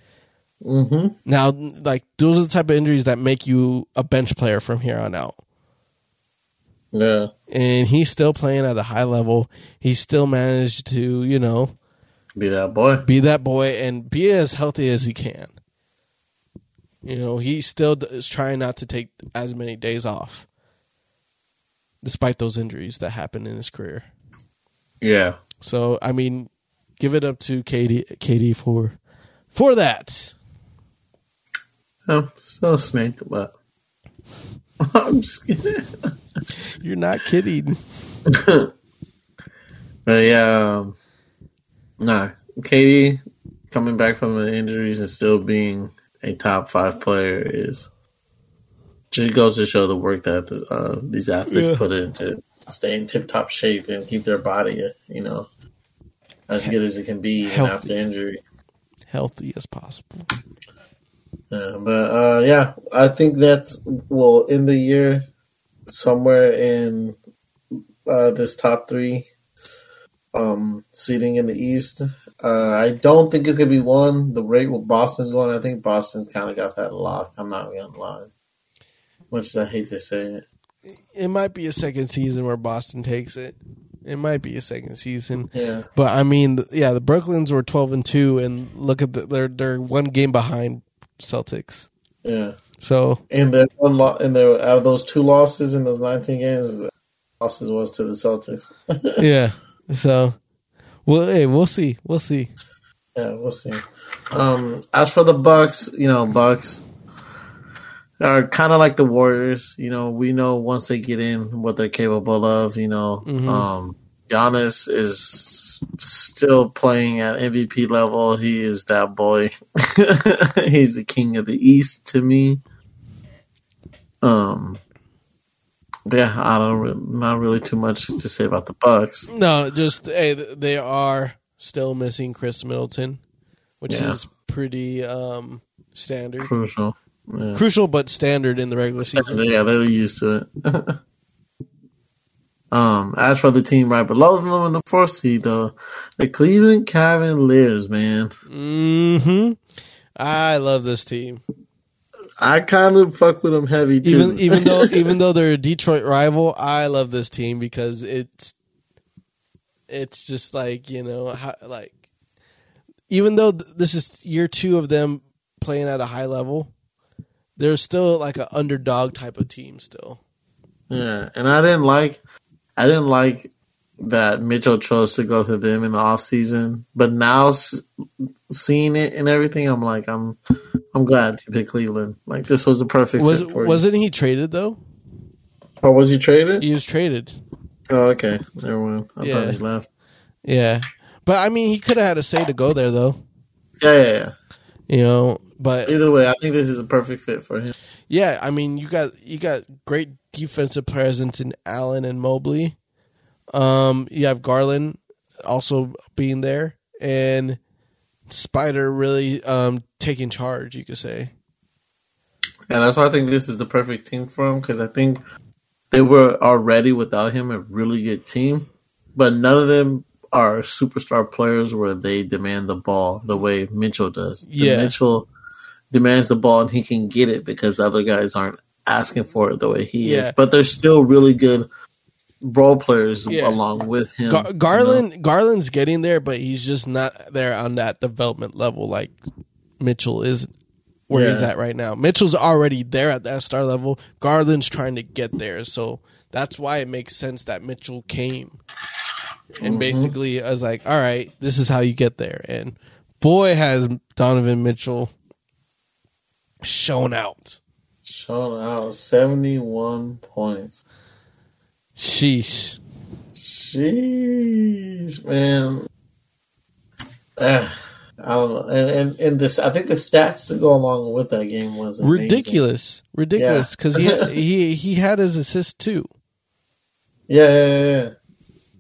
Mm-hmm. Now, like those are the type of injuries that make you a bench player from here on out. Yeah, And he's still playing at a high level. He still managed to, you know, be that boy. be that boy and be as healthy as he can. You know, he still is trying not to take as many days off, despite those injuries that happened in his career. Yeah, So, I mean, give it up to Katie, KD for for that. I'm still a snake, but I'm just kidding. You're not kidding. But yeah, um, nah. KD coming back from the injuries and still being a top five player is just goes to show the work that uh, these athletes Yeah. put in to stay in tip top shape and keep their body, you know, as good as it can be Healthy. after injury. Healthy as possible. Yeah, but uh, yeah, I think that's well in the year somewhere in uh, this top three um, seating in the East. Uh, I don't think it's gonna be one. The rate where Boston's going, I think Boston's kind of got that lock. I'm not gonna lie, much as I hate to say it. It might be a second season where Boston takes it. It might be a second season. Yeah, But I mean, yeah, the Brooklyns were twelve and two, and look at the, they're they're one game behind Celtics. yeah. So And then one lo- and there out of those two losses in those 19 games, the losses was to the Celtics. yeah, so well, hey, we'll see, we'll see. Yeah, we'll see. Um, as for the Bucks, you know, Bucks are kind of like the Warriors. You know, we know once they get in what they're capable of. You know, Mhm. um, Giannis is still playing at MVP level. He is that boy. He's the king of the East to me. Um, yeah, I don't re- not really too much to say about the Bucks. No, just hey, they are still missing Khris Middleton, which Yeah. is pretty um, standard, Crucial. Yeah. crucial but standard in the regular season. Yeah, they're used to it. um, as for the team right below them in the fourth seed, though, the Cleveland Cavaliers, man, hmm I love this team, I kind of fuck with them heavy too. even even though even though they're a Detroit rival. I love this team because it's it's just like you know how, like even though th- this is year two of them playing at a high level, they're still like an underdog type of team still. yeah, and I didn't like, I didn't like that Mitchell chose to go to them in the off season, but now seeing it and everything, I'm like, I'm, I'm glad you picked Cleveland. Like this was the perfect Was fit for you. wasn't he traded though? Oh, was he traded? He was traded. Oh, okay, never mind. I Yeah. thought he left. Yeah, but I mean, he could have had a say to go there though. Yeah, yeah, yeah. You know, but Either way, I think this is a perfect fit for him. yeah, I mean, you got you got great defensive presence in Allen and Mobley. Um, you have Garland also being there, and Spider really um taking charge. You could say. And that's why I think this is the perfect team for him because I think they were already without him a really good team, but none of them are superstar players where they demand the ball the way Mitchell does. The Yeah. Mitchell demands the ball and he can get it because the other guys aren't asking for it the way he Yeah. is. But they're still really good role players Yeah. along with him. Gar- you know? Garland Garland's getting there, but he's just not there on that development level like Mitchell is where he's at right now. Mitchell's already there at that star level. Garland's trying to get there, so that's why it makes sense that Mitchell came and mm-hmm. basically I was like, "All right, this is how you get there." And boy, has Donovan Mitchell shown out. Shown out 71 points. Sheesh. Jeez, man. Ah, I don't know. And, and and this, I think the stats to go along with that game was amazing. Ridiculous. Ridiculous Yeah. cuz he he he had his assist too. Yeah, yeah, yeah, yeah.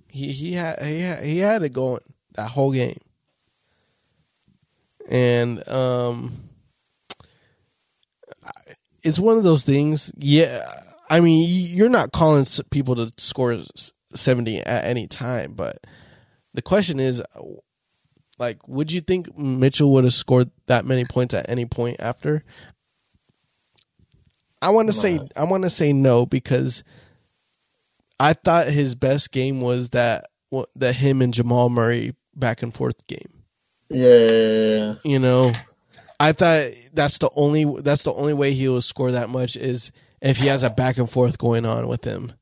he he had he had, he had it going that whole game, and um, it's one of those things. Yeah, I mean, you're not calling people to score seventy at any time, but the question is, like, would you think Mitchell would have scored that many points at any point after? I want to say. I want to say no because I thought his best game was that that him and Jamal Murray back and forth game. Yeah. You know, I thought that's the only that's the only way he will score that much is if he has a back and forth going on with him.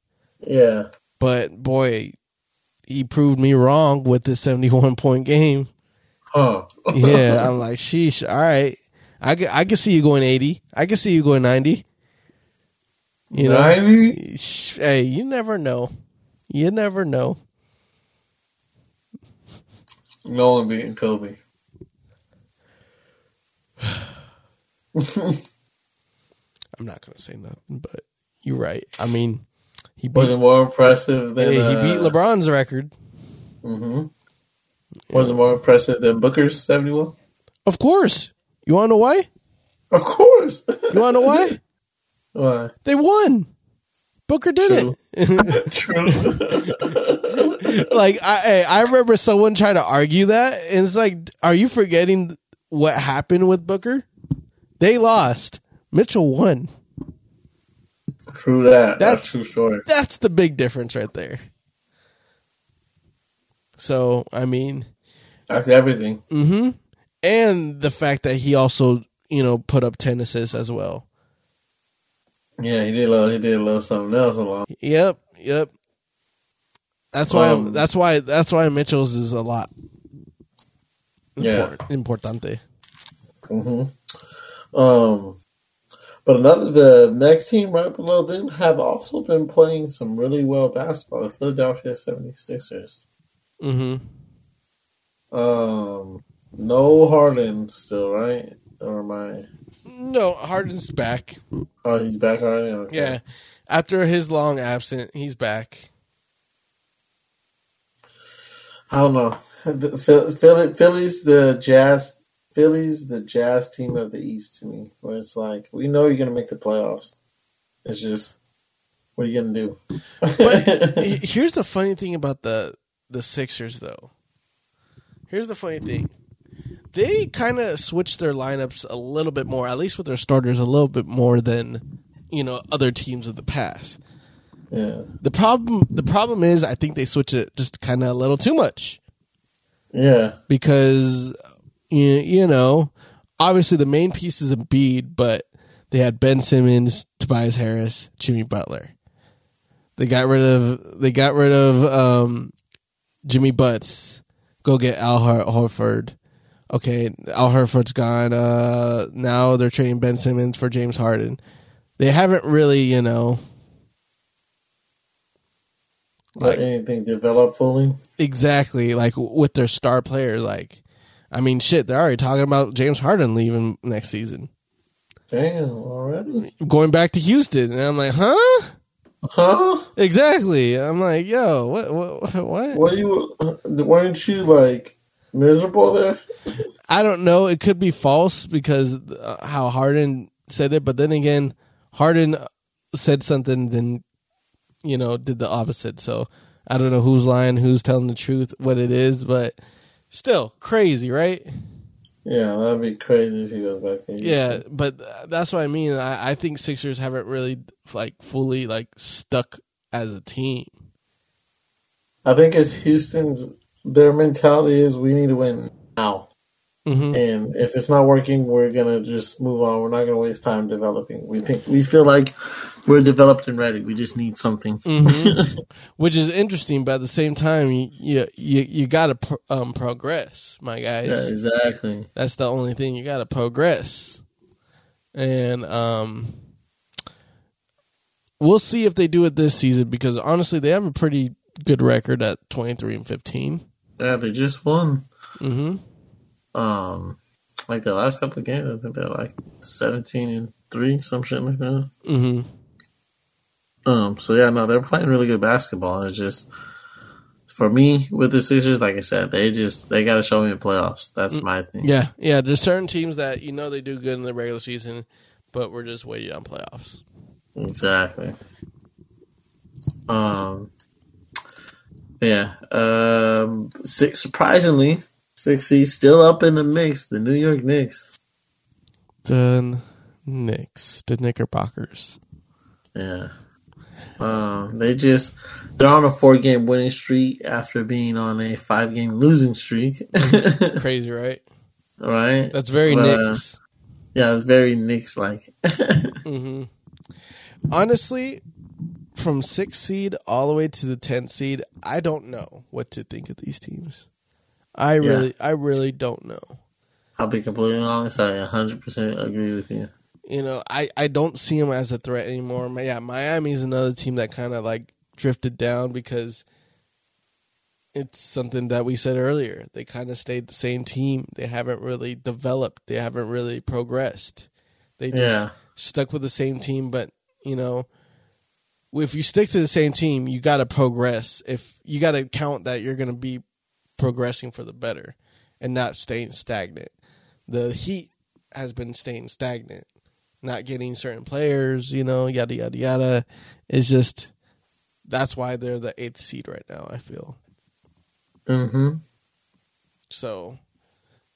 Yeah. But boy, he proved me wrong with this seventy-one point game. Huh. Yeah, I'm like, sheesh. All right, I can, I can see you going eighty. I can see you going ninety. You know, 90? Hey, you never know. You never know. No one beating Kobe. I'm not gonna say nothing, but you're right. I mean, he beat it more impressive than hey, he uh, beat LeBron's record. hmm Was it more impressive than Booker's seventy-one? Of course. You want to know why? Of course. You want to know why? Why? They won. Booker did it. True. like I, hey, I remember someone trying to argue that, and it's like, are you forgetting what happened with Booker? They lost. Mitchell won. True that. That's, That's- true story. That's the big difference right there. So I mean, That's everything. Mm-hmm. and the fact that he also you know put up ten assists as well. Yeah, he did. A little, he did a little something else along. Yep, yep. That's why. Um, that's why. That's why Mitchell's is a lot. Yeah. import- importante. hmm Um, but another the next team right below them have also been playing some really well basketball. The Philadelphia 76ers. hmm Um, no Harden still, right? Or am I? No, Harden's back. Oh, he's back already. Okay. Yeah, after his long absence, he's back. I don't know. The Phil- Philly, Philly's the Jazz. Philly's the Jazz team of the East to me, where it's like we know you're gonna make the playoffs. It's just what are you gonna do? But here's the funny thing about the the Sixers, though. Here's the funny thing. They kind of switched their lineups a little bit more, at least with their starters, a little bit more than you know other teams of the past. yeah, The problem, the problem is, I think they switch it just kind of a little too much yeah, because you, know, obviously the main piece is Embiid, but they had Ben Simmons, Tobias Harris, Jimmy Butler. They got rid of they got rid of um, Jimmy Butts. Go get Al Hor- Horford. Okay, Al Horford's gone. Uh, now they're trading Ben Simmons for James Harden. They haven't really, you know, let anything develop fully. exactly like with their star players. Like, I mean, shit, they're already talking about James Harden leaving next season. Damn, already? going back to Houston, and I'm like, huh? Huh? Exactly. I'm like, yo, what, what, what? What you? Weren't you like miserable there? I don't know. It could be false because uh, how Harden said it, but then again, Harden said something, then you know, did the opposite. So I don't know who's lying, who's telling the truth, what it is, but still crazy, right? Yeah, that'd be crazy if he goes back there. Yeah, but that's what I mean. I, I think Sixers haven't really like fully like stuck as a team. I think it's Houston's. Their mentality is we need to win now. Hmm And if it's not working, we're gonna just move on. We're not gonna waste time developing. We think we feel like we're developed and ready. We just need something. hmm which is interesting. But at the same time, you you you, you got to pro- um, progress, my guys. Yeah, exactly. That's the only thing you got to progress, and um, we'll see if they do it this season because honestly, they have a pretty good record at twenty three and fifteen. Yeah, they just won. Mm-hmm. Um, like the last couple of games, I think they're like seventeen and three, some shit like that. Mm-hmm. Um, so yeah, no, they're playing really good basketball. It's just for me with the Sixers, like I said, they just they got to show me the playoffs. That's my thing. Yeah, yeah. There's certain teams that you know they do good in the regular season, but we're just waiting on playoffs. Exactly. Um. Yeah. Um. Surprisingly, six seed still up in the mix. The New York Knicks. The Knicks, the Knickerbockers. Yeah. Um. They just they're on a four game winning streak after being on a five game losing streak. Crazy, right? right. That's very But, uh, Knicks. Yeah, it's very Knicks like. hmm Honestly, from sixth seed all the way to the tenth seed, I don't know what to think of these teams. I really, I really don't know. I'll be completely honest. I 100% agree with you. You know, I, I don't see them as a threat anymore. Yeah, Miami's another team that kind of like drifted down because it's something that we said earlier. They kind of stayed the same team. They haven't really developed. They haven't really progressed. They just Yeah. stuck with the same team, but you know, if you stick to the same team, you got to progress. If you got to count that you're going to be progressing for the better and not staying stagnant. The Heat has been staying stagnant, not getting certain players, you know, yada yada yada. It's just that's why they're the eighth seed right now. I feel Mm-hmm. so.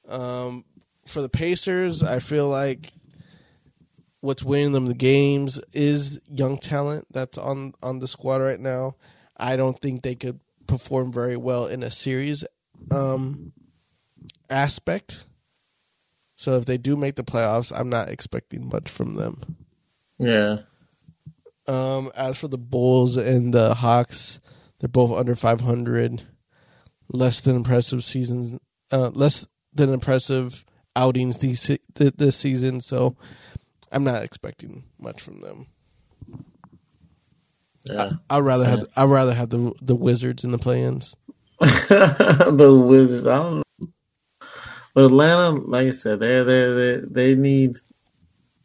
Um, for the Pacers, I feel like what's winning them the games is young talent that's on on the squad right now. I don't think they could perform very well in a series um, aspect. So if they do make the playoffs, I'm not expecting much from them. Yeah. Um, as for the Bulls and the Hawks, they're both under 500. Less than impressive seasons, uh, less than impressive outings these this season. So I'm not expecting much from them. Yeah. I'd rather have I'd rather have the the Wizards in the play-ins. the Wizards. I don't know. But Atlanta, like I said, they they they they need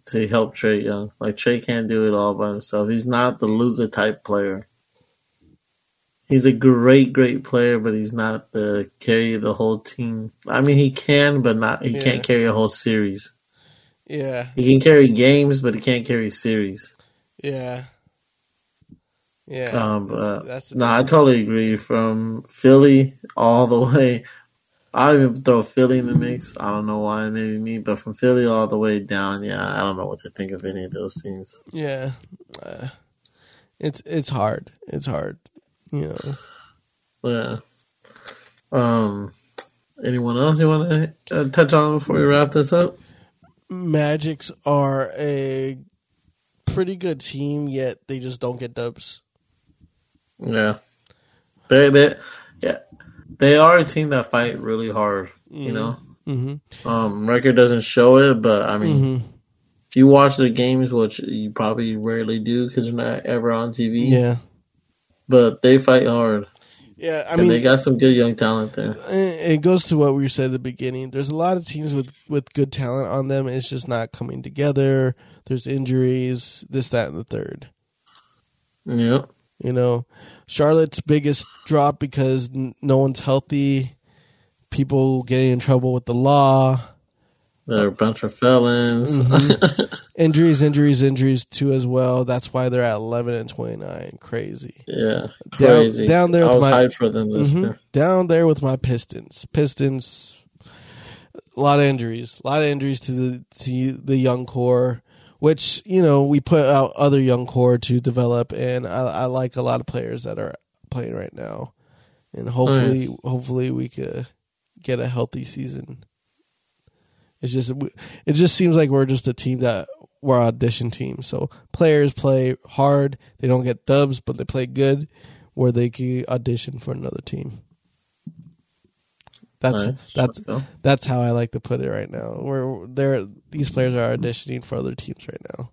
to help Trae Young. Like Trae can't do it all by himself. He's not the Luka type player. He's a great, great player, but he's not the carry the whole team. I mean, he can, but not. He Yeah. can't carry a whole series. Yeah, He can carry games, but he can't carry series. yeah, yeah. Um, That's- that's the no, I totally agree. From Philly all the way, I even throw Philly in the mix. I don't know why, maybe me, but from Philly all the way down, yeah, I don't know what to think of any of those teams. Yeah, uh, it's it's hard. It's hard. You know. Yeah. Um. Anyone else you want to uh, touch on before we wrap this up? Magics are a pretty good team, yet they just don't get dubs. Yeah. They they yeah they are a team that fight really hard. You know, Mm-hmm. um, record doesn't show it, but I mean, Mm-hmm. if you watch the games, which you probably rarely do because they're not ever on TV, Yeah, but they fight hard. yeah. I mean, they got some good young talent there. it it goes to what we said at the beginning. There's a lot of teams with with good talent on them. It's just not coming together. There's injuries, this, that, and the third. Yep. You know, Charlotte's biggest drop because n- no one's healthy. People getting in trouble with the law. They're a bunch of felons. Mm-hmm. Injuries, injuries, injuries too as well. That's why they're at 11 and 29. Crazy. yeah, crazy. down there I with my- hyped for them this Mhm. year. Down there with my Pistons. Pistons. A lot of injuries. A lot of injuries to the to the young core, which you know we put out other young core to develop, and I, I like a lot of players that are playing right now, and hopefully, hopefully we could get a healthy season. It's just it just seems like we're just a team that we're audition team. So players play hard. They don't get dubs, but they play good, where they can audition for another team. That's Nice. that's that's how I like to put it right now. Where they're these players are auditioning for other teams right now.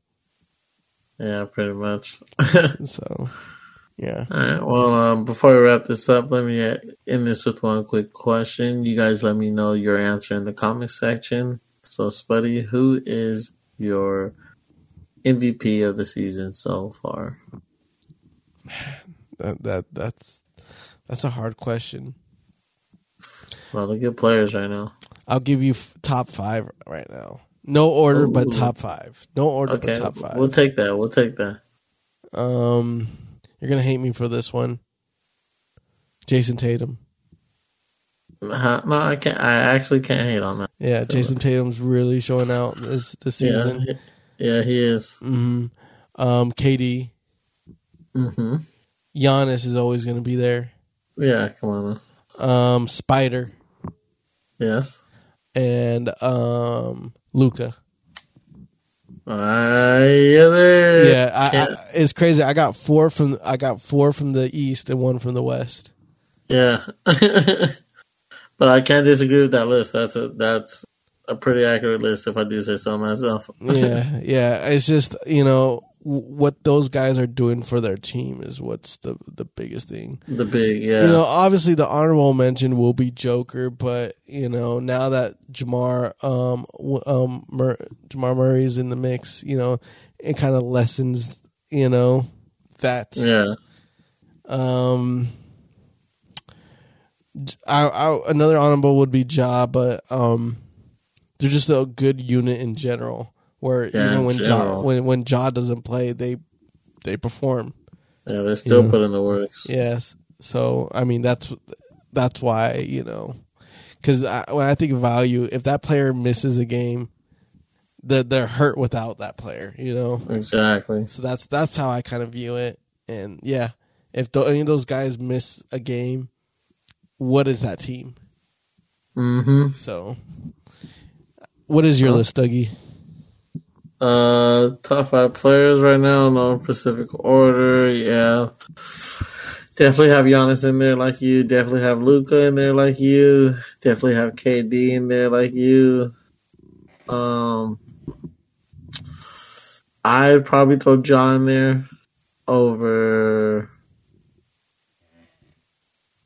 Yeah, pretty much. So yeah. All right. Well, um, before we wrap this up, let me uh, end this with one quick question. You guys, let me know your answer in the comment section. So, Spuddy, who is your MVP of the season so far? That that that's that's a hard question. A lot of good players right now. I'll give you f- top five right now. No order, but top five. No order, Okay, but top 5 we'll take that. We'll take that. Um, you're gonna hate me for this one. Jayson Tatum. No, I can't. I actually can't hate on that. Yeah, Jayson Tatum's really showing out this this season. Yeah, yeah, he is. hmm Um, KD, hmm Giannis is always gonna be there. Yeah, come on. now. Um, Spider Yes. and um Luka. Uh, yeah, there. Yeah, I, I, it's crazy. I got four from I got four from the east and one from the west. Yeah. but I can't disagree with that list. That's a that's a pretty accurate list if I do say so myself. yeah, yeah. It's just you know what those guys are doing for their team is what's the the biggest thing. the big yeah. You know, obviously the honorable mention will be Joker, but you know now that Jamar um um Mur- Jamar Murray's in the mix, you know, it kind of lessens you know that yeah. um. I, I, another honorable would be Ja, but um, they're just a good unit in general. Where Yeah, even when Ja when when Ja doesn't play, they they perform. Yeah, they're still Yeah. put in the works. Yes. So I mean that's that's why you know because when I think of value, if that player misses a game, they're they're hurt without that player. You know. Exactly. So that's that's how I kind of view it. And yeah, if th- any of those guys miss a game, what is that team? Mm-hmm. So, what is your Well- list, Dougie? Uh, top five players right now, no specific order. Yeah, definitely have Giannis in there like you. Definitely have Luka in there like you. Definitely have KD in there like you. Um, I'd probably throw John there over.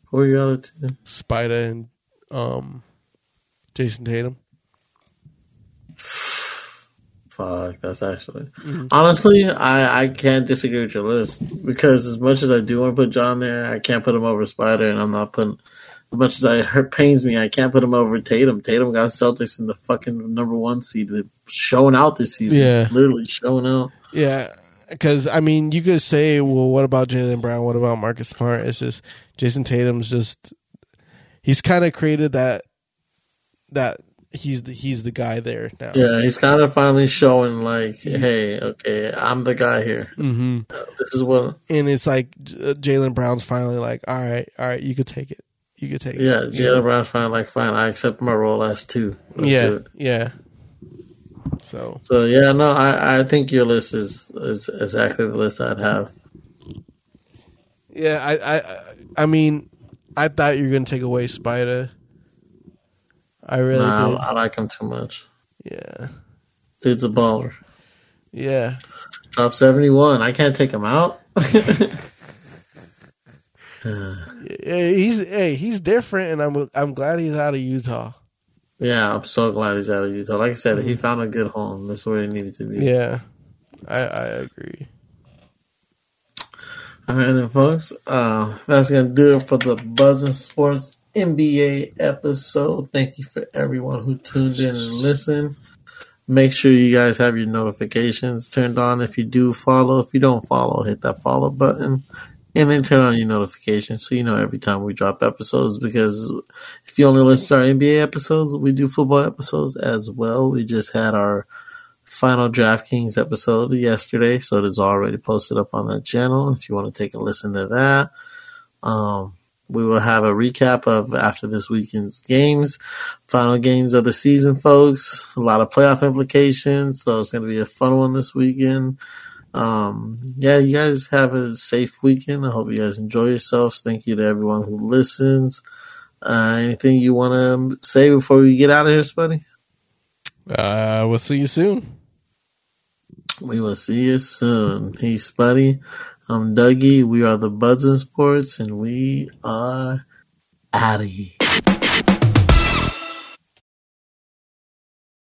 Who are your other two? Spider and um, Jayson Tatum. Fuck, that's actually mm-hmm. honestly, I I can't disagree with your list because as much as I do want to put John there, I can't put him over Spider, and I'm not putting. As much as I hurt pains me, I can't put him over Tatum. Tatum got Celtics in the fucking number one seed, showing out this season. Yeah. literally showing out. Yeah, because I mean, you could say, well, what about Jaylen Brown? What about Marcus Smart? It's just Jayson Tatum's just he's kind of created that that he's the he's the guy there now. Yeah, he's kind of finally showing like, hey, okay, I'm the guy here. hmm This is what. And it's like Jaylen Brown's finally like, all right, all right, you could take it, you could take Yeah, it. Yeah, Jaylen Brown's finally like, fine, I accept my role as two. Let's yeah, do it. yeah. So So yeah, no, I, I think your list is is exactly the list I'd have. yeah, I I I mean, I thought you were gonna take away Spider. I really Nah, did. I, like him too much. Yeah, Dude's a baller. yeah. Drop seventy one. I can't take him out. Yeah, he's hey, he's different, and I'm I'm glad he's out of Utah. yeah, I'm so glad he's out of Utah. Like I said, he found a good home. That's where he needed to be. Yeah, I I agree. All right, then, folks. Uh, that's gonna do it for the Buzzing Sports NBA episode. Thank you for everyone who tuned in and listened. Make sure you guys have your notifications turned on. If you do follow, if you don't follow, hit that follow button, and then turn on your notifications so you know every time we drop episodes. Because if you only listen to our NBA episodes, we do football episodes as well. We just had our final DraftKings episode yesterday, so it is already posted up on that channel. If you want to take a listen to that, um, we will have a recap of after this weekend's games, final games of the season, folks. A lot of playoff implications, so it's going to be a fun one this weekend. Um, yeah, you guys have a safe weekend. I hope you guys enjoy yourselves. Thank you to everyone who listens. Uh, anything you want to say before we get out of here, Spuddy? Uh, we'll see you soon. We will see you soon. Peace, buddy. I'm Dougie. We are the Buzzing Sports, and we are out of here.